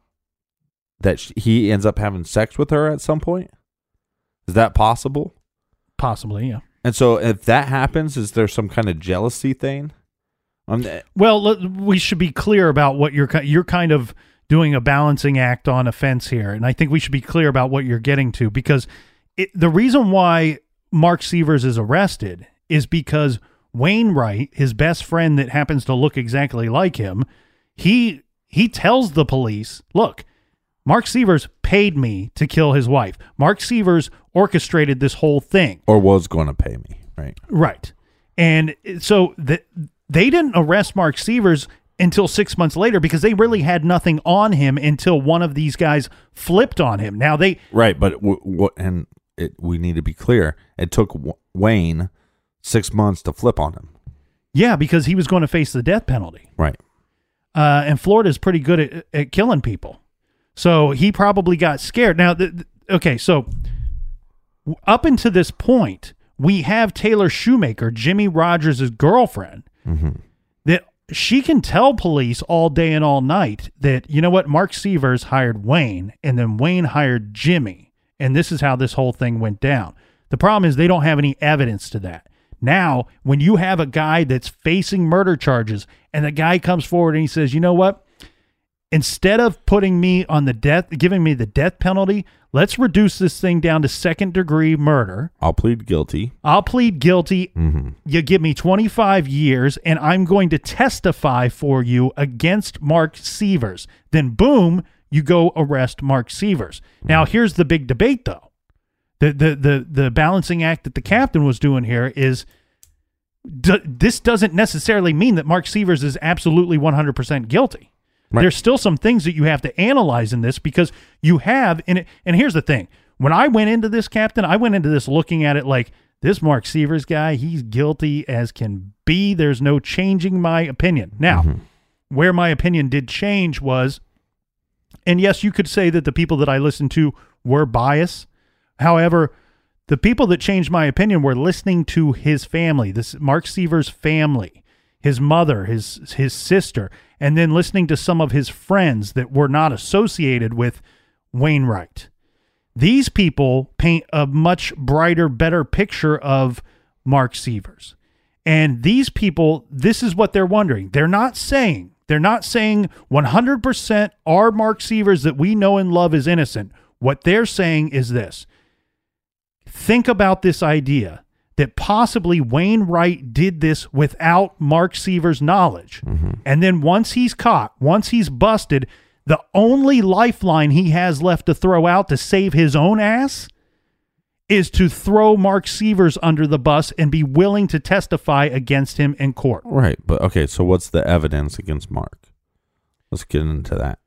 B: that sh- he ends up having sex with her at some point? Is that possible?
A: Possibly, yeah.
B: And so, if that happens, is there some kind of jealousy thing? Um,
A: Well, let, we should be clear about what you're you're kind of doing a balancing act on offense here, and I think we should be clear about what you're getting to because it, the reason why Mark Sievers is arrested is because Wayne Wright, his best friend that happens to look exactly like him, he he tells the police, "Look, Mark Sievers paid me to kill his wife. Mark Sievers orchestrated this whole thing."
B: or was going to pay me, right?
A: Right. And so the, they didn't arrest Mark Sievers until six months later because they really had nothing on him until one of these guys flipped on him. Now they,
B: Right, but w- w- and it, we need to be clear. It took w- Wayne six months to flip on him.
A: yeah, because he was going to face the death penalty.
B: Right.
A: Uh, and Florida's pretty good at, at killing people. So he probably got scared. Now, th- th- okay, so up until this point, we have Taylor Shoemaker, Jimmy Rodgers' girlfriend, mm-hmm. that she can tell police all day and all night that, you know what, Mark Sievers hired Wayne and then Wayne hired Jimmy. And this is how this whole thing went down. The problem is they don't have any evidence to that. Now, when you have a guy that's facing murder charges and the guy comes forward and he says, you know what? Instead of putting me on the death, giving me the death penalty, let's reduce this thing down to second degree murder.
B: I'll plead guilty.
A: I'll plead guilty.
B: Mm-hmm.
A: You give me 25 years, and I'm going to testify for you against Mark Sievers. Then, boom, you go arrest Mark Sievers. Now, here's the big debate, though. The, the, the, the balancing act that the captain was doing here is d- this doesn't necessarily mean that Mark Sievers is absolutely 100% guilty.
B: Right.
A: There's still some things that you have to analyze in this because you have in it. And here's the thing: when I went into this, Captain, I went into this looking at it like this Mark Sievers guy. He's guilty as can be. There's no changing my opinion. Now, mm-hmm. where my opinion did change was, and yes, you could say that the people that I listened to were biased. However, the people that changed my opinion were listening to his family, this Mark Sievers family, his mother, his his sister, and then listening to some of his friends that were not associated with Wayne Wright. These people paint a much brighter, better picture of Mark Sievers. And these people, this is what they're wondering. They're not saying, they're not saying 100% are Mark Sievers that we know and love is innocent. What they're saying is this think about this idea that possibly Wayne Wright did this without Mark Sievers' knowledge. Mm-hmm. And then once he's caught, once he's busted, the only lifeline he has left to throw out to save his own ass is to throw Mark Sievers under the bus and be willing to testify against him in court.
B: Right. But okay, so what's the evidence against Mark? Let's get into that.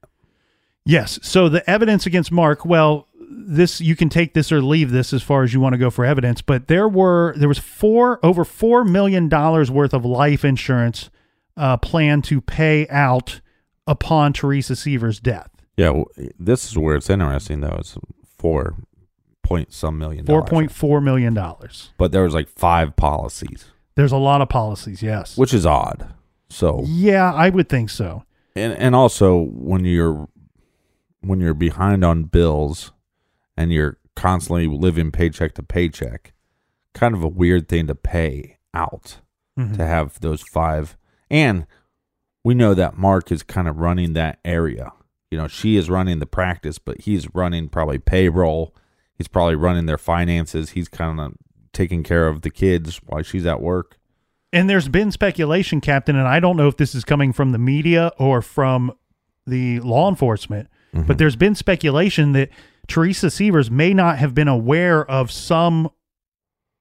A: Yes. So the evidence against Mark, well, this you can take this or leave this as far as you want to go for evidence, but there were there was four over four million dollars worth of life insurance uh, planned to pay out upon Teresa Sievers' death.
B: Yeah, well, this is where it's interesting though. It's four point some million.
A: Four
B: dollars.
A: point four million dollars.
B: But there was like five policies,
A: There's a lot of policies. Yes.
B: which is odd. So
A: yeah, I would think so.
B: and and also when you're when you're behind on bills and you're constantly living paycheck to paycheck, kind of a weird thing to pay out
A: Mhm.
B: to have those five. And we know that Mark is kind of running that area. You know, she is running the practice, but he's running probably payroll. He's probably running their finances. He's kind of taking care of the kids while she's at work.
A: And there's been speculation, Captain, and I don't know if this is coming from the media or from the law enforcement, but there's been speculation that Teresa Sievers may not have been aware of some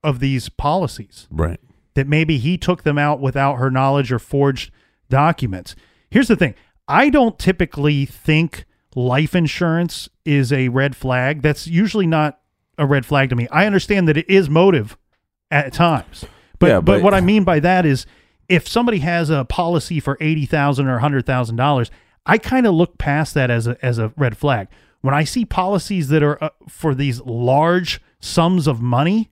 A: of these policies,
B: Right.
A: that maybe he took them out without her knowledge or forged documents. Here's the thing I don't typically think life insurance is a red flag. That's usually not a red flag to me. I understand that it is motive at times. But,
B: Yeah,
A: but
B: but-
A: what I mean by that is if somebody has a policy for eighty thousand or hundred thousand dollars, I kind of look past that as a as a red flag. When I see policies that are uh, for these large sums of money,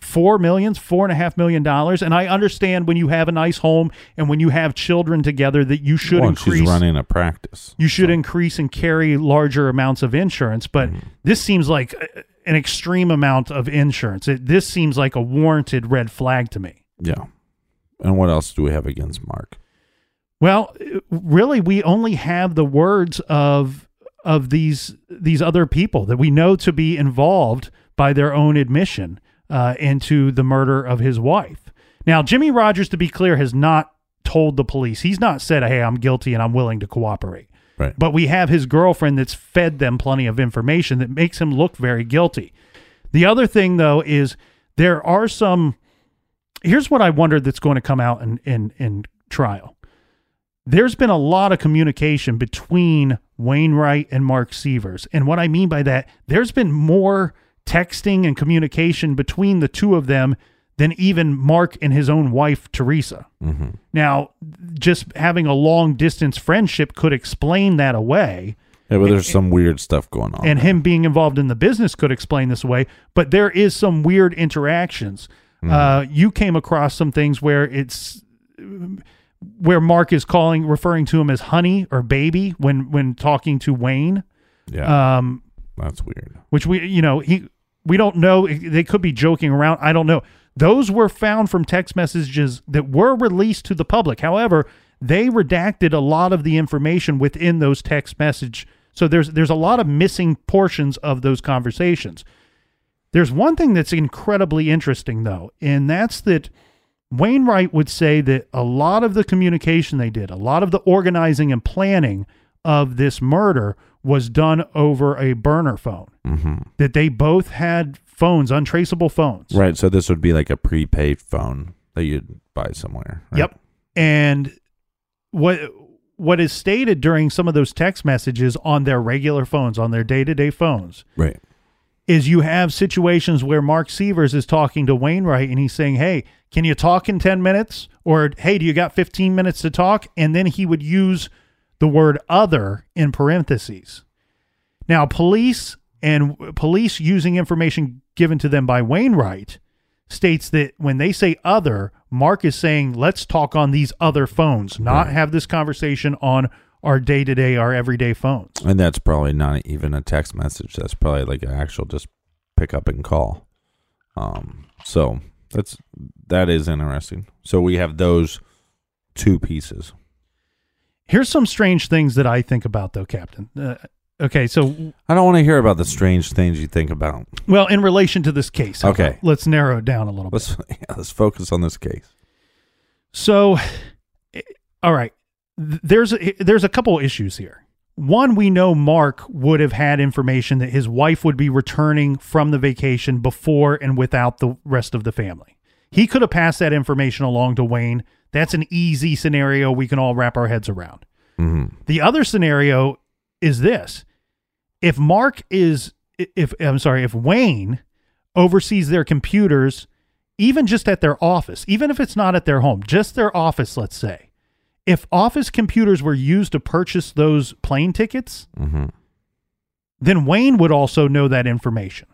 A: four millions, four and a half million dollars, and I understand when you have a nice home and when you have children together that you should
B: Well,
A: increase
B: she's running a practice.
A: you should increase and carry larger amounts of insurance. But this seems like uh, an extreme amount of insurance. It, this seems like a warranted red flag to me.
B: Yeah. And what else do we have against Mark?
A: Well, uh, really, we only have the words of of these these other people that we know to be involved by their own admission uh, into the murder of his wife. Now, Jimmy Rodgers, to be clear, has not told the police. He's not said, "Hey, I'm guilty and I'm willing to cooperate."
B: Right.
A: But we have his girlfriend that's fed them plenty of information that makes him look very guilty. The other thing, though, is there are some. Here's what I wonder that's going to come out in in, in trial. There's been a lot of communication between Wayne Wright and Mark Sievers. And what I mean by that, there's been more texting and communication between the two of them than even Mark and his own wife, Teresa. Now, just having a long distance friendship could explain that away
B: Yeah, but there's some weird stuff going on.
A: and him being involved in the business could explain this away. But there is some weird interactions. Uh, you came across some things where it's where Mark is calling, referring to him as honey or baby when when talking to Wayne.
B: yeah,
A: Um,
B: that's weird.
A: which we you know he we don't know they could be joking around i don't know those were found from text messages that were released to the public however they redacted a lot of the information within those text message. So there's there's a lot of missing portions of those conversations. There's one thing that's incredibly interesting though, and that's that Wayne Wright would say that a lot of the communication they did, a lot of the organizing and planning of this murder was done over a burner phone.
B: Mm-hmm.
A: That they both had phones, untraceable phones.
B: Right. So this would be like a prepaid phone that you'd buy somewhere. right?
A: Yep. And what what is stated during some of those text messages on their regular phones, on their day-to-day phones,
B: Right.
A: Is you have situations where Mark Sievers is talking to Wayne Wright and he's saying, "Hey, can you talk in 10 minutes?" or "Hey, do you got 15 minutes to talk?" and then he would use the word other in parentheses. Now, police and police using information given to them by Wayne Wright states that when they say other, Mark is saying, let's talk on these other phones, not have this conversation on our day to day, our everyday phones.
B: And that's probably not even a text message. That's probably like an actual just pick up and call. Um, so that's that is interesting. So we have those two pieces.
A: Here's some strange things that I think about, though, Captain. Uh, okay, so,
B: I don't want to hear about the strange things you think about.
A: well, in relation to this case, how
B: Okay.
A: let's narrow it down a little bit.
B: Let's yeah, let's focus on this case.
A: So, eh, all right, there's a, there's a couple issues here. One, we know Mark would have had information that his wife would be returning from the vacation before and without the rest of the family. He could have passed that information along to Wayne. That's an easy scenario we can all wrap our heads around.
B: hmm
A: The other scenario is this. If Mark is if I'm sorry, if Wayne oversees their computers even just at their office, even if it's not at their home, just their office, let's say. If office computers were used to purchase those plane tickets,
B: hmm
A: then Wayne would also know that information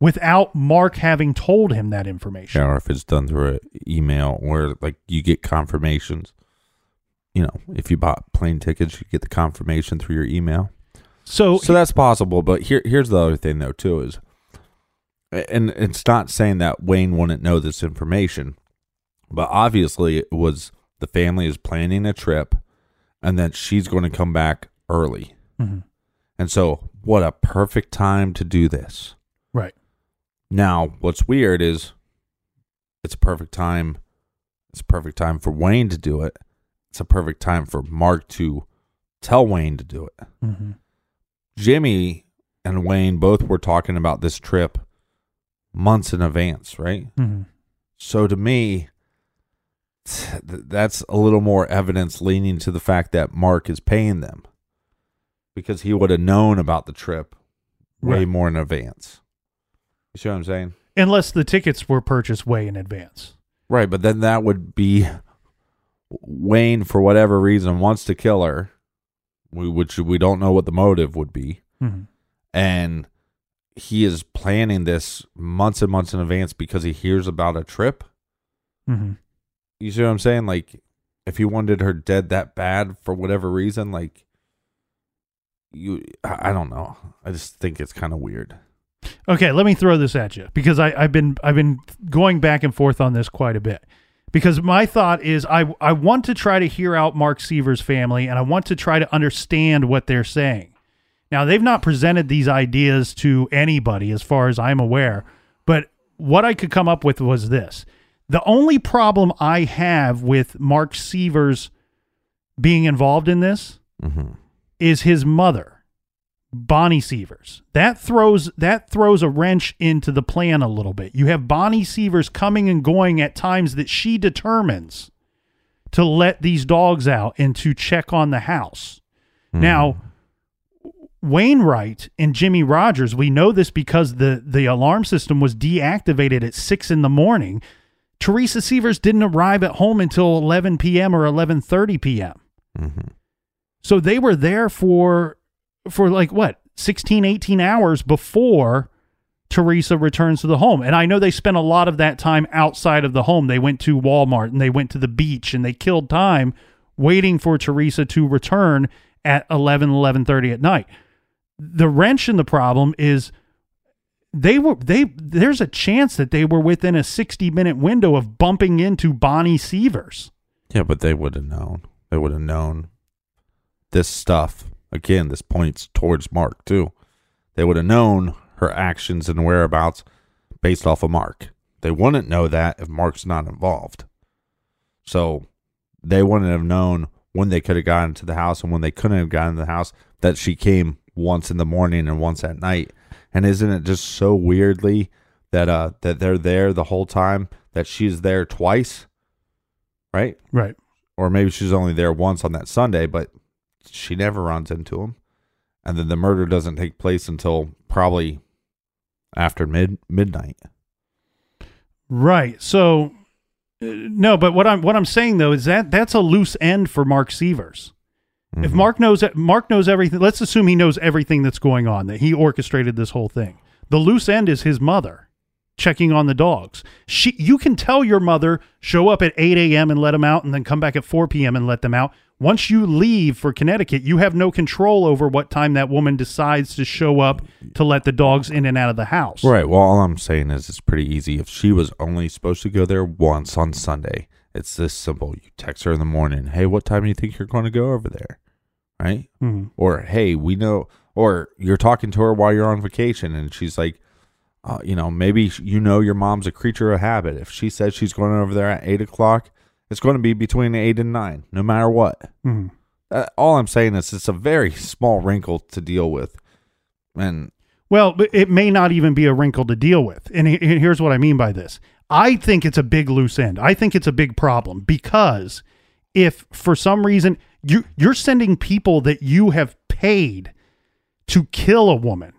A: without Mark having told him that information.
B: Yeah, or if it's done through an email or like you get confirmations. You know, if you bought plane tickets, you get the confirmation through your email.
A: So,
B: so that's possible. But here, here's the other thing though too is, and it's not saying that Wayne wouldn't know this information, but obviously it was the family is planning a trip, and that she's going to come back early,
A: Mhm.
B: and so what a perfect time to do this.
A: right.
B: Now, what's weird is it's a perfect time. It's a perfect time for Wayne to do it. It's a perfect time for Mark to tell Wayne to do it.
A: Mhm.
B: Jimmy and Wayne both were talking about this trip months in advance, right?
A: Mhm.
B: So to me, that's a little more evidence leaning to the fact that Mark is paying them because he would have known about the trip way
A: Right.
B: more in advance. You see what I'm saying?
A: Unless the tickets were purchased way in advance.
B: Right, but then that would be Wayne for whatever reason wants to kill her, we, which we don't know what the motive would be,
A: Mhm.
B: and he is planning this months and months in advance because he hears about a trip.
A: Mhm.
B: You see what I'm saying? Like, if he wanted her dead that bad for whatever reason, like, you, I I don't know. I just think it's kind of weird.
A: Okay, let me throw this at you because I, I've been I've been going back and forth on this quite a bit. Because my thought is I I want to try to hear out Mark Sievers' family and I want to try to understand what they're saying. Now they've not presented these ideas to anybody as far as I'm aware, but what I could come up with was this. The only problem I have with Mark Sievers being involved in this
B: Mm-hmm.
A: is his mother, Bonnie Sievers. That throws that throws a wrench into the plan a little bit. You have Bonnie Sievers coming and going at times that she determines to let these dogs out and to check on the house. Now, Wayne Wright and Jimmy Rodgers, we know this because the the alarm system was deactivated at six in the morning. Teresa Sievers didn't arrive at home until 11 p.m. or 11:30 p.m.
B: Mm-hmm.
A: So they were there for for like what 16 18 hours before Teresa returns to the home. And I know they spent a lot of that time outside of the home. They went to Walmart and they went to the beach and they killed time waiting for Teresa to return at 11 11:30 at night. The wrench in the problem is they were they there's a chance that they were within a 60 minute window of bumping into Bonnie Sievers.
B: Yeah, but they would have known. They would have known this stuff. Again, this points towards Mark too. They would have known her actions and whereabouts based off of Mark. They wouldn't know that if Mark's not involved. So they wouldn't have known when they could have gotten to the house and when they couldn't have gotten to the house that she came once in the morning and once at night. And isn't it just so weirdly that uh that they're there the whole time that she's there twice? Right?
A: Right.
B: Or maybe she's only there once on that Sunday, but she never runs into him. And then the murder doesn't take place until probably after mid midnight.
A: Right. So uh, no, but what I'm what I'm saying though is that that's a loose end for Mark Sievers. If mm-hmm. Mark knows Mark knows everything, let's assume he knows everything that's going on, that he orchestrated this whole thing. The loose end is his mother checking on the dogs. She, you can tell your mother show up at 8 a.m. and let them out, and then come back at 4 p.m. and let them out. Once you leave for Connecticut, you have no control over what time that woman decides to show up to let the dogs in and out of the house.
B: Right. Well, all I'm saying is it's pretty easy. If she was only supposed to go there once on Sunday, it's this simple. You text her in the morning, hey, what time do you think you're going to go over there? Right?
A: Mhm.
B: Or, hey, we know, or you're talking to her while you're on vacation and she's like, uh, you know, maybe you know your mom's a creature of habit. If she says she's going over there at eight o'clock, it's going to be between eight and nine, no matter what.
A: Mhm.
B: Uh, all I'm saying is it's a very small wrinkle to deal with. And
A: Well, it may not even be a wrinkle to deal with. And here's what I mean by this. I think it's a big loose end. I think it's a big problem because if for some reason you you're sending people that you have paid to kill a woman.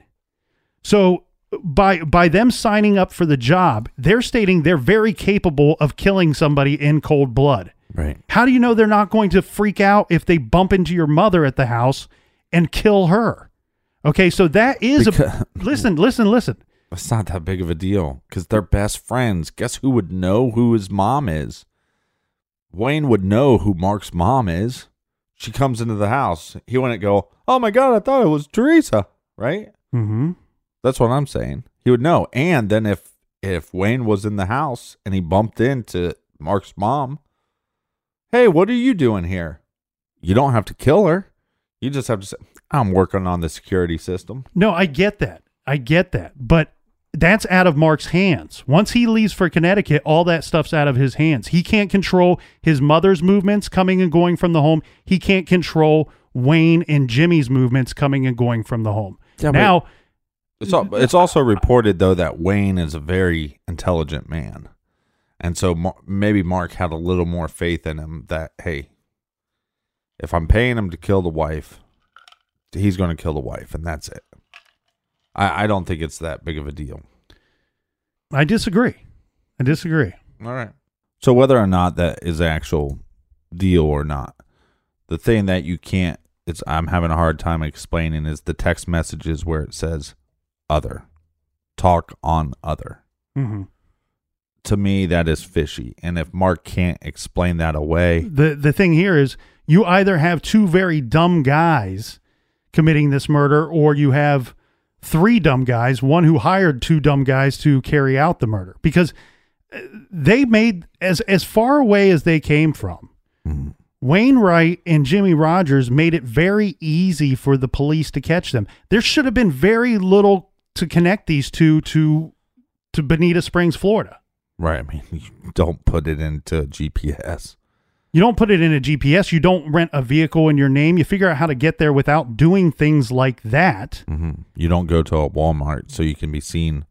A: So by by them signing up for the job, they're stating they're very capable of killing somebody in cold blood.
B: right.
A: How do you know they're not going to freak out if they bump into your mother at the house and kill her? Okay, so that is
B: Because-
A: a listen, listen, listen.
B: It's not that big of a deal because they're best friends. Guess who would know who his mom is? Wayne would know who Mark's mom is. She comes into the house. He wouldn't go, Oh my God, I thought it was Teresa, right?
A: Mm-hmm.
B: That's what I'm saying. He would know. And then if if Wayne was in the house and he bumped into Mark's mom, hey, what are you doing here? You don't have to kill her. You just have to say, I'm working on the security system.
A: No, I get that. I get that. But that's out of Mark's hands. Once he leaves for Connecticut, all that stuff's out of his hands. He can't control his mother's movements coming and going from the home. He can't control Wayne and Jimmy's movements coming and going from the home.
B: Yeah,
A: now,
B: It's al- it's also reported though that Wayne is a very intelligent man, and so Mar- maybe Mark had a little more faith in him that hey, if I'm paying him to kill the wife, he's going to kill the wife, and that's it. I I don't think it's that big of a deal.
A: I disagree. I disagree.
B: All right. So whether or not that is actual deal or not, the thing that you can't it's I'm having a hard time explaining is the text messages where it says other. Talk on other.
A: hmm
B: To me that is fishy. And if Mark can't explain that away,
A: The the thing here is you either have two very dumb guys committing this murder or you have three dumb guys, one who hired two dumb guys to carry out the murder because uh, they made as as far away as they came from. Wayne Wright and Jimmy Rodgers made it very easy for the police to catch them. There should have been very little to connect these two to to Bonita Springs, Florida.
B: right, I mean you don't put it into GPS.
A: You don't put it in a GPS. You don't rent a vehicle in your name. You figure out how to get there without doing things like that.
B: hmm You don't go to a Walmart so you can be seen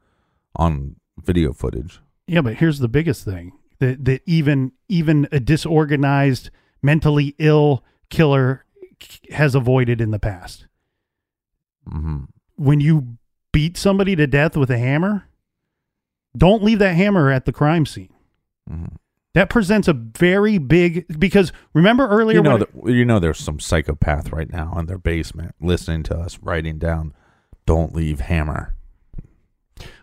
B: on video footage.
A: Yeah, but here's the biggest thing that that even even a disorganized, mentally ill killer has avoided in the past.
B: hmm
A: When you beat somebody to death with a hammer, don't leave that hammer at the crime scene.
B: hmm
A: That presents a very big because remember earlier
B: you know
A: when
B: that you know there's some psychopath right now in their basement listening to us writing down don't leave hammer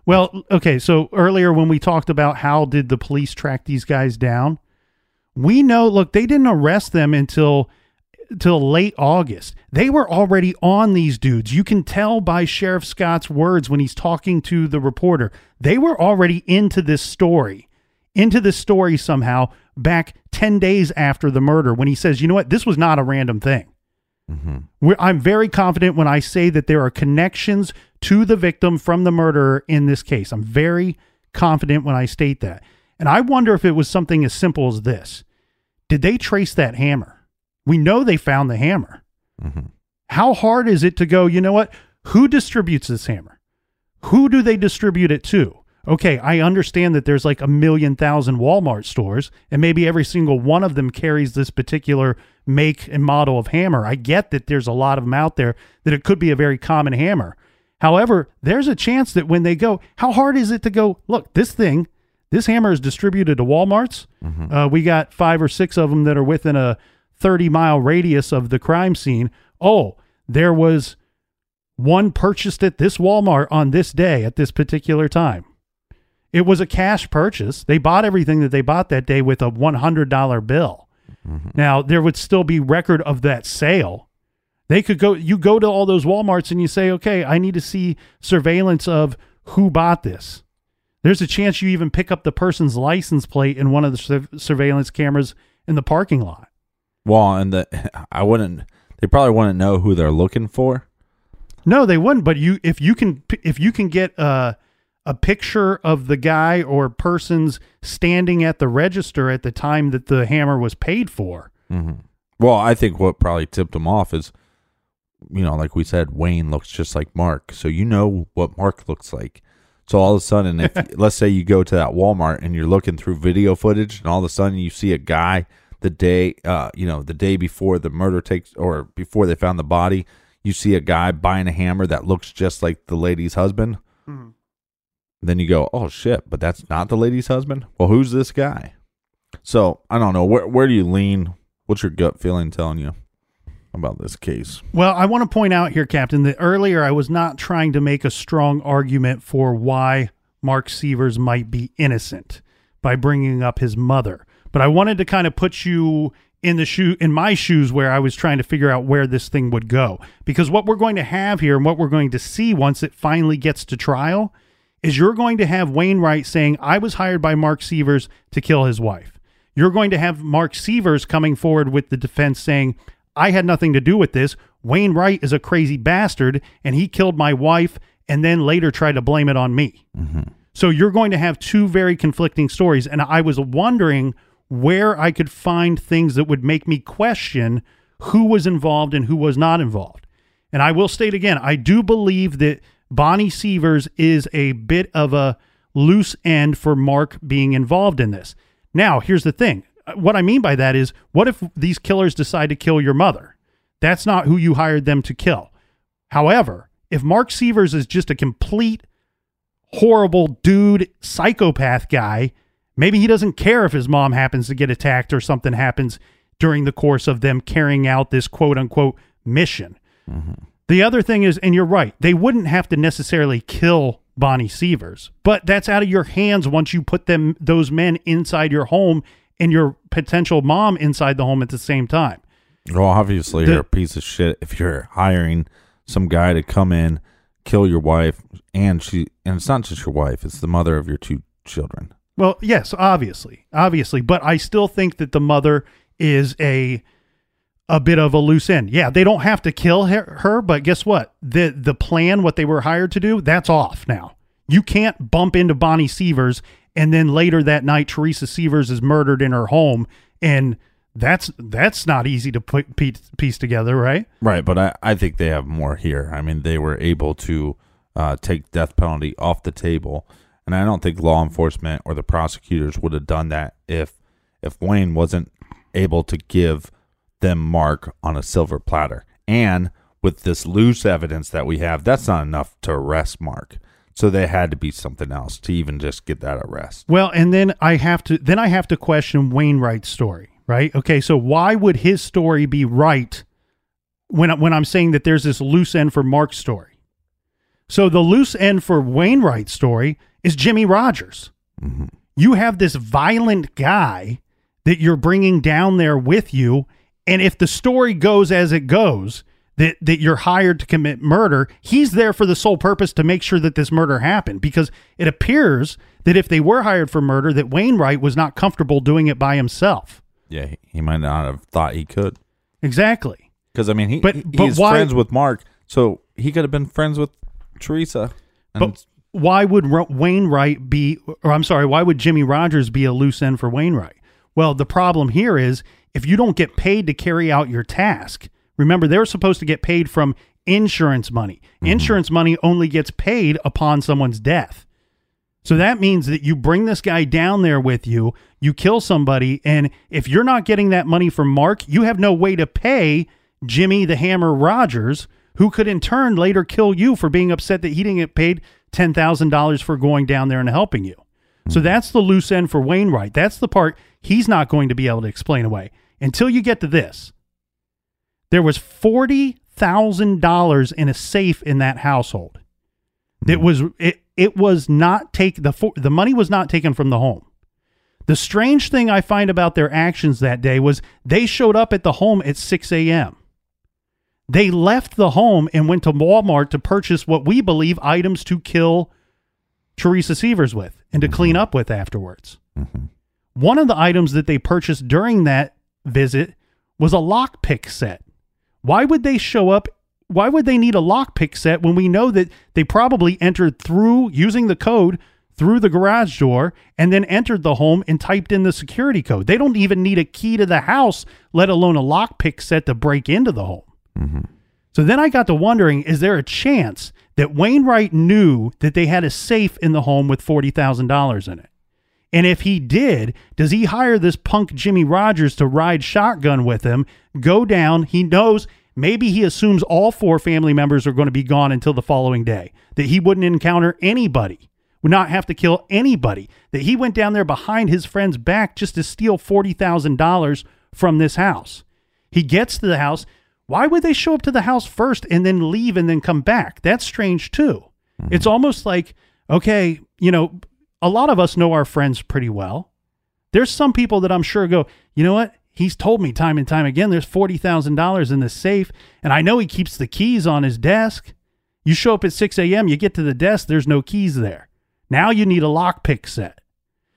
A: Well, okay, so earlier when we talked about how did the police track these guys down, we know look, they didn't arrest them until till late August. They were already on these dudes. You can tell by Sheriff Scott's words when he's talking to the reporter. They were already into this story. Into this story somehow back 10 days after the murder when he says, you know what, this was not a random thing.
B: Mm-hmm.
A: I'm very confident when I say that there are connections to the victim from the murderer in this case. I'm very confident when I state that. And I wonder if it was something as simple as this Did they trace that hammer? We know they found the hammer.
B: Mm-hmm.
A: How hard is it to go, you know what? Who distributes this hammer? Who do they distribute it to? Okay, I understand that there's like a million thousand Walmart stores, and maybe every single one of them carries this particular make and model of hammer. I get that there's a lot of them out there, that it could be a very common hammer. However, there's a chance that when they go, how hard is it to go, look, this thing, this hammer is distributed to Walmarts. Uh, we got five or six of them that are within a 30 mile radius of the crime scene. Oh, there was one purchased at this Walmart on this day at this particular time. It was a cash purchase. They bought everything that they bought that day with a $100 bill. Mm-hmm. Now, there would still be record of that sale. They could go you go to all those Walmarts and you say, "Okay, I need to see surveillance of who bought this." There's a chance you even pick up the person's license plate in one of the sur- surveillance cameras in the parking lot.
B: Well, and the I wouldn't. They probably wouldn't know who they're looking for.
A: No, they wouldn't. But you, if you can, if you can get a a picture of the guy or persons standing at the register at the time that the hammer was paid for.
B: Well, I think what probably tipped them off is, you know, like we said, Wayne looks just like Mark, so you know what Mark looks like. So all of a sudden, if let's say you go to that Walmart and you're looking through video footage, and all of a sudden you see a guy the day, uh, you know, the day before the murder takes, or before they found the body, you see a guy buying a hammer that looks just like the lady's husband. Then you go, oh shit, but that's not the lady's husband. Well, who's this guy? So I don't know. Where where do you lean? What's your gut feeling telling you about this case?
A: Well, I want to point out here, Captain, that earlier I was not trying to make a strong argument for why Mark Sievers might be innocent by bringing up his mother, but I wanted to kind of put you in the shoe in my shoes where I was trying to figure out where this thing would go because what we're going to have here and what we're going to see once it finally gets to trial is you're going to have Wayne Wright saying I was hired by Mark Sievers to kill his wife. You're going to have Mark Sievers coming forward with the defense saying I had nothing to do with this. Wayne Wright is a crazy bastard and he killed my wife and then later tried to blame it on me. Mm-hmm. So you're going to have two very conflicting stories. And I was wondering where I could find things that would make me question who was involved and who was not involved. And I will state again, I do believe that Bonnie Sievers is a bit of a loose end for Mark being involved in this. Now, here's the thing. What I mean by that is, what if these killers decide to kill your mother? That's not who you hired them to kill. However, if Mark Sievers is just a complete horrible dude, psychopath guy, maybe he doesn't care if his mom happens to get attacked or something happens during the course of them carrying out this quote unquote mission. Mm-hmm. The other thing is, and you're right, they wouldn't have to necessarily kill Bonnie Sievers, but that's out of your hands once you put them those men inside your home and your potential mom inside the home at the same time.
B: Well, obviously,
A: The-
B: you're a piece of shit if you're hiring some guy to come in, kill your wife, and she, and it's not just your wife; it's the mother of your two children.
A: Well, yes, obviously, obviously, but I still think that the mother is a a bit of a loose end. Yeah, they don't have to kill her, her, but guess what? The the plan, what they were hired to do, that's off now. You can't bump into Bonnie Sievers and then later that night Teresa Sievers is murdered in her home and that's that's not easy to put piece, piece together, right?
B: Right, but I, I think they have more here. I mean, they were able to uh, take death penalty off the table, and I don't think law enforcement or the prosecutors would have done that if if Wayne wasn't able to give them Mark on a silver platter. And with this loose evidence that we have, that's not enough to arrest Mark. So they had to be something else to even just get that arrest.
A: Well, and then I have to then I have to question Wayne Wright's story, right? Okay, so why would his story be right when when I'm saying that there's this loose end for Mark's story? So the loose end for Wayne Wright's story is Jimmy Rodgers. Mm-hmm. You have this violent guy that you're bringing down there with you, and if the story goes as it goes, that that you're hired to commit murder. He's there for the sole purpose to make sure that this murder happened because it appears that if they were hired for murder, that Wayne Wright was not comfortable doing it by himself.
B: Yeah, he, might not have thought he could.
A: Exactly.
B: Because I mean, he
A: But- but
B: he's
A: why-
B: friends with Mark, so he could have been friends with Teresa. And
A: But why would Wayne Wright be, or I'm sorry, why would Jimmy Rodgers be a loose end for Wayne Wright? Well, the problem here is if you don't get paid to carry out your task, remember they're supposed to get paid from insurance money. Mm-hmm. Insurance money only gets paid upon someone's death. So that means that you bring this guy down there with you, you kill somebody, and if you're not getting that money from Mark, you have no way to pay Jimmy the Hammer Rodgers, who could in turn later kill you for being upset that he didn't get paid $10,000 for going down there and helping you. So mm-hmm. that's the loose end for Wayne Wright. That's the part he's not going to be able to explain away until you get to this. There was $40,000 in a safe in that household. It hmm. was it it was not take the the money was not taken from the home. The strange thing I find about their actions that day was they showed up at the home at 6 a.m. They left the home and went to Walmart to purchase what we believe items to kill Teresa Sievers with and to clean mm-hmm. up with afterwards. Mm-hmm. One of the items that they purchased during that visit was a lockpick set. Why would they show up? Why would they need a lockpick set when we know that they probably entered through using the code through the garage door and then entered the home and typed in the security code? They don't even need a key to the house, let alone a lockpick set to break into the home. Mm-hmm. So then I got to wondering is there a chance that Wayne Wright knew that they had a safe in the home with $40,000 in it? And if he did, does he hire this punk Jimmy Rodgers to ride shotgun with him, go down? He knows maybe he assumes all four family members are going to be gone until the following day, that he wouldn't encounter anybody, would not have to kill anybody, that he went down there behind his friend's back just to steal $40,000 from this house. He gets to the house. Why would they show up to the house first and then leave and then come back? That's strange too. Mm-hmm. It's almost like, okay, you know, a lot of us know our friends pretty well. There's some people that I'm sure go, you know what? He's told me time and time again there's $40,000 in the safe, and I know he keeps the keys on his desk. You show up at 6 a.m., you get to the desk, there's no keys there. Now you need a lockpick set.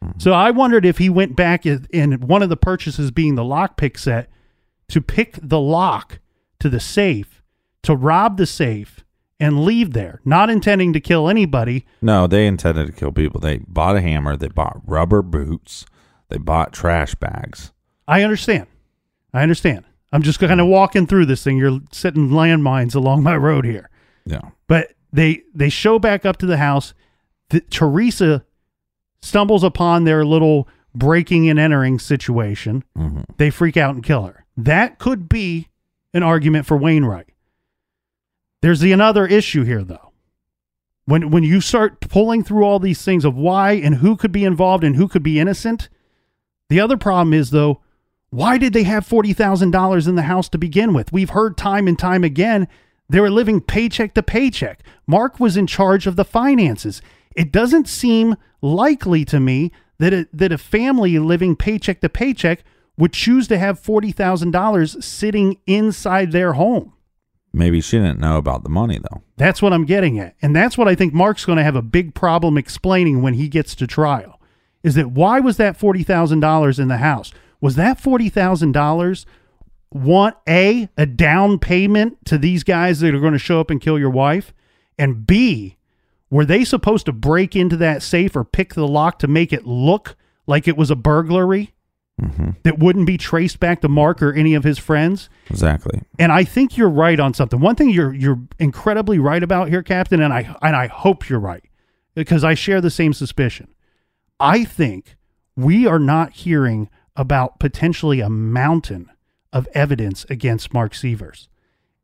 A: Mm-hmm. So I wondered if he went back in- in one of the purchases being the lockpick set to pick the lock to the safe, to rob the safe, and leave there, not intending to kill anybody.
B: No, they intended to kill people. They bought a hammer. They bought rubber boots. They bought trash bags.
A: I understand. I understand. I'm just kind of walking through this thing. You're setting landmines along my road here.
B: Yeah.
A: But they they show back up to the house. The, Teresa stumbles upon their little breaking and entering situation.
B: Mhm.
A: They freak out and kill her. That could be an argument for Wayne Wright. There's the another issue here though. When when you start pulling through all these things of why and who could be involved and who could be innocent, the other problem is though, why did they have $40,000 in the house to begin with? We've heard time and time again they were living paycheck to paycheck. Mark was in charge of the finances. It doesn't seem likely to me that a, that a family living paycheck to paycheck would choose to have $40,000 sitting inside their home.
B: Maybe she didn't know about the money though.
A: That's what I'm getting at. And that's what I think Mark's going to have a big problem explaining when he gets to trial. Is that why was that $40,000 in the house? Was that $40,000 want A, a down payment to these guys that are going to show up and kill your wife? And B, were they supposed to break into that safe or pick the lock to make it look like it was a burglary Mm-hmm. that wouldn't be traced back to Mark or any of his friends?
B: Exactly.
A: And I think you're right on something. One thing you're you're incredibly right about here, Captain, and I and I hope you're right because I share the same suspicion. I think we are not hearing about potentially a mountain of evidence against Mark Sievers.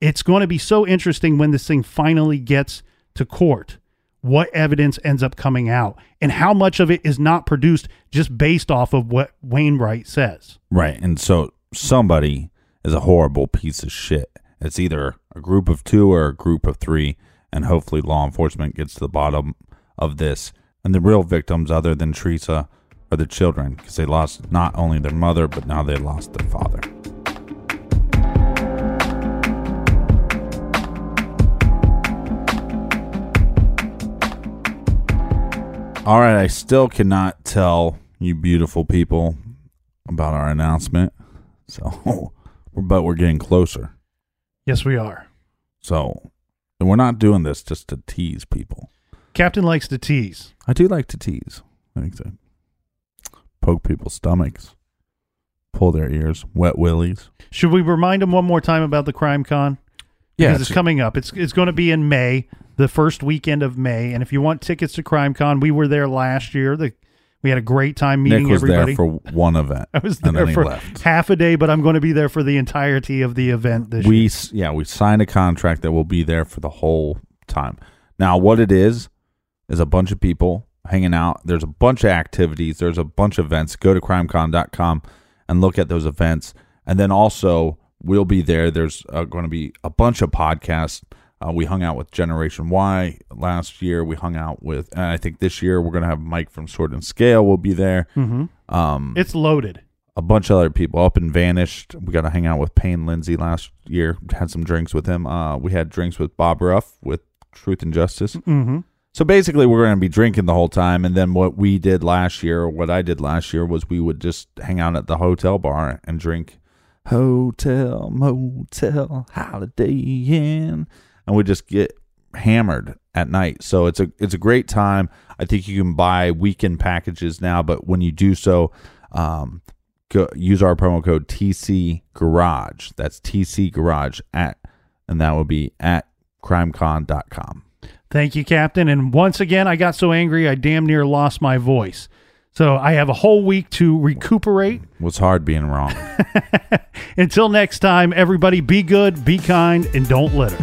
A: It's going to be so interesting when this thing finally gets to court. What evidence ends up coming out and how much of it is not produced just based off of what Wayne Wright says.
B: Right. And so somebody is a horrible piece of shit. It's either a group of two or a group of three. And hopefully law enforcement gets to the bottom of this. And the real victims, other than Teresa, are the children because they lost not only their mother, but now they lost their father. All right, I still cannot tell you beautiful people about our announcement. So, but we're getting closer.
A: Yes, we are.
B: So, and we're not doing this just to tease people.
A: Captain likes to tease.
B: I do like to tease. I think so. Poke people's stomachs, pull their ears, wet willies.
A: Should we remind them one more time about the CrimeCon? because it's, coming up. It's it's going to be in May, the first weekend of May. And if you want tickets to CrimeCon, we were there last year. The, we had a great time meeting
B: Nick was
A: everybody.
B: there for one event.
A: I was there for half a day, but I'm going to be there for the entirety of the event this
B: we
A: year.
B: yeah we signed a contract that will be there for the whole time now what it is is a bunch of people hanging out there's a bunch of activities there's a bunch of events go to crimecon.com and look at those events and then also we'll be there there's uh, going to be a bunch of podcasts uh, we hung out with generation y last year we hung out with and i think this year we're going to have mike from sword and scale will be there
A: Mhm.
B: um,
A: It's loaded.
B: a bunch of other people up and vanished. We got to hang out with Payne Lindsay last year. Had some drinks with him. Uh, we had drinks with Bob Ruff with Truth and Justice.
A: hmm
B: So basically, we're going to be drinking the whole time. And then what we did last year, or what I did last year, was we would just hang out at the hotel bar and drink hotel, motel, holiday inn, and we just get hammered at night. So it's a it's a great time. I think you can buy weekend packages now, but when you do so, um, go, use our promo code TC Garage. That's TC Garage at, and that will be at crimecon.com.
A: Thank you, Captain. And once again, I got so angry I damn near lost my voice. So I have a whole week to recuperate.
B: Was hard being wrong.
A: Until next time, everybody be good, be kind, and don't litter.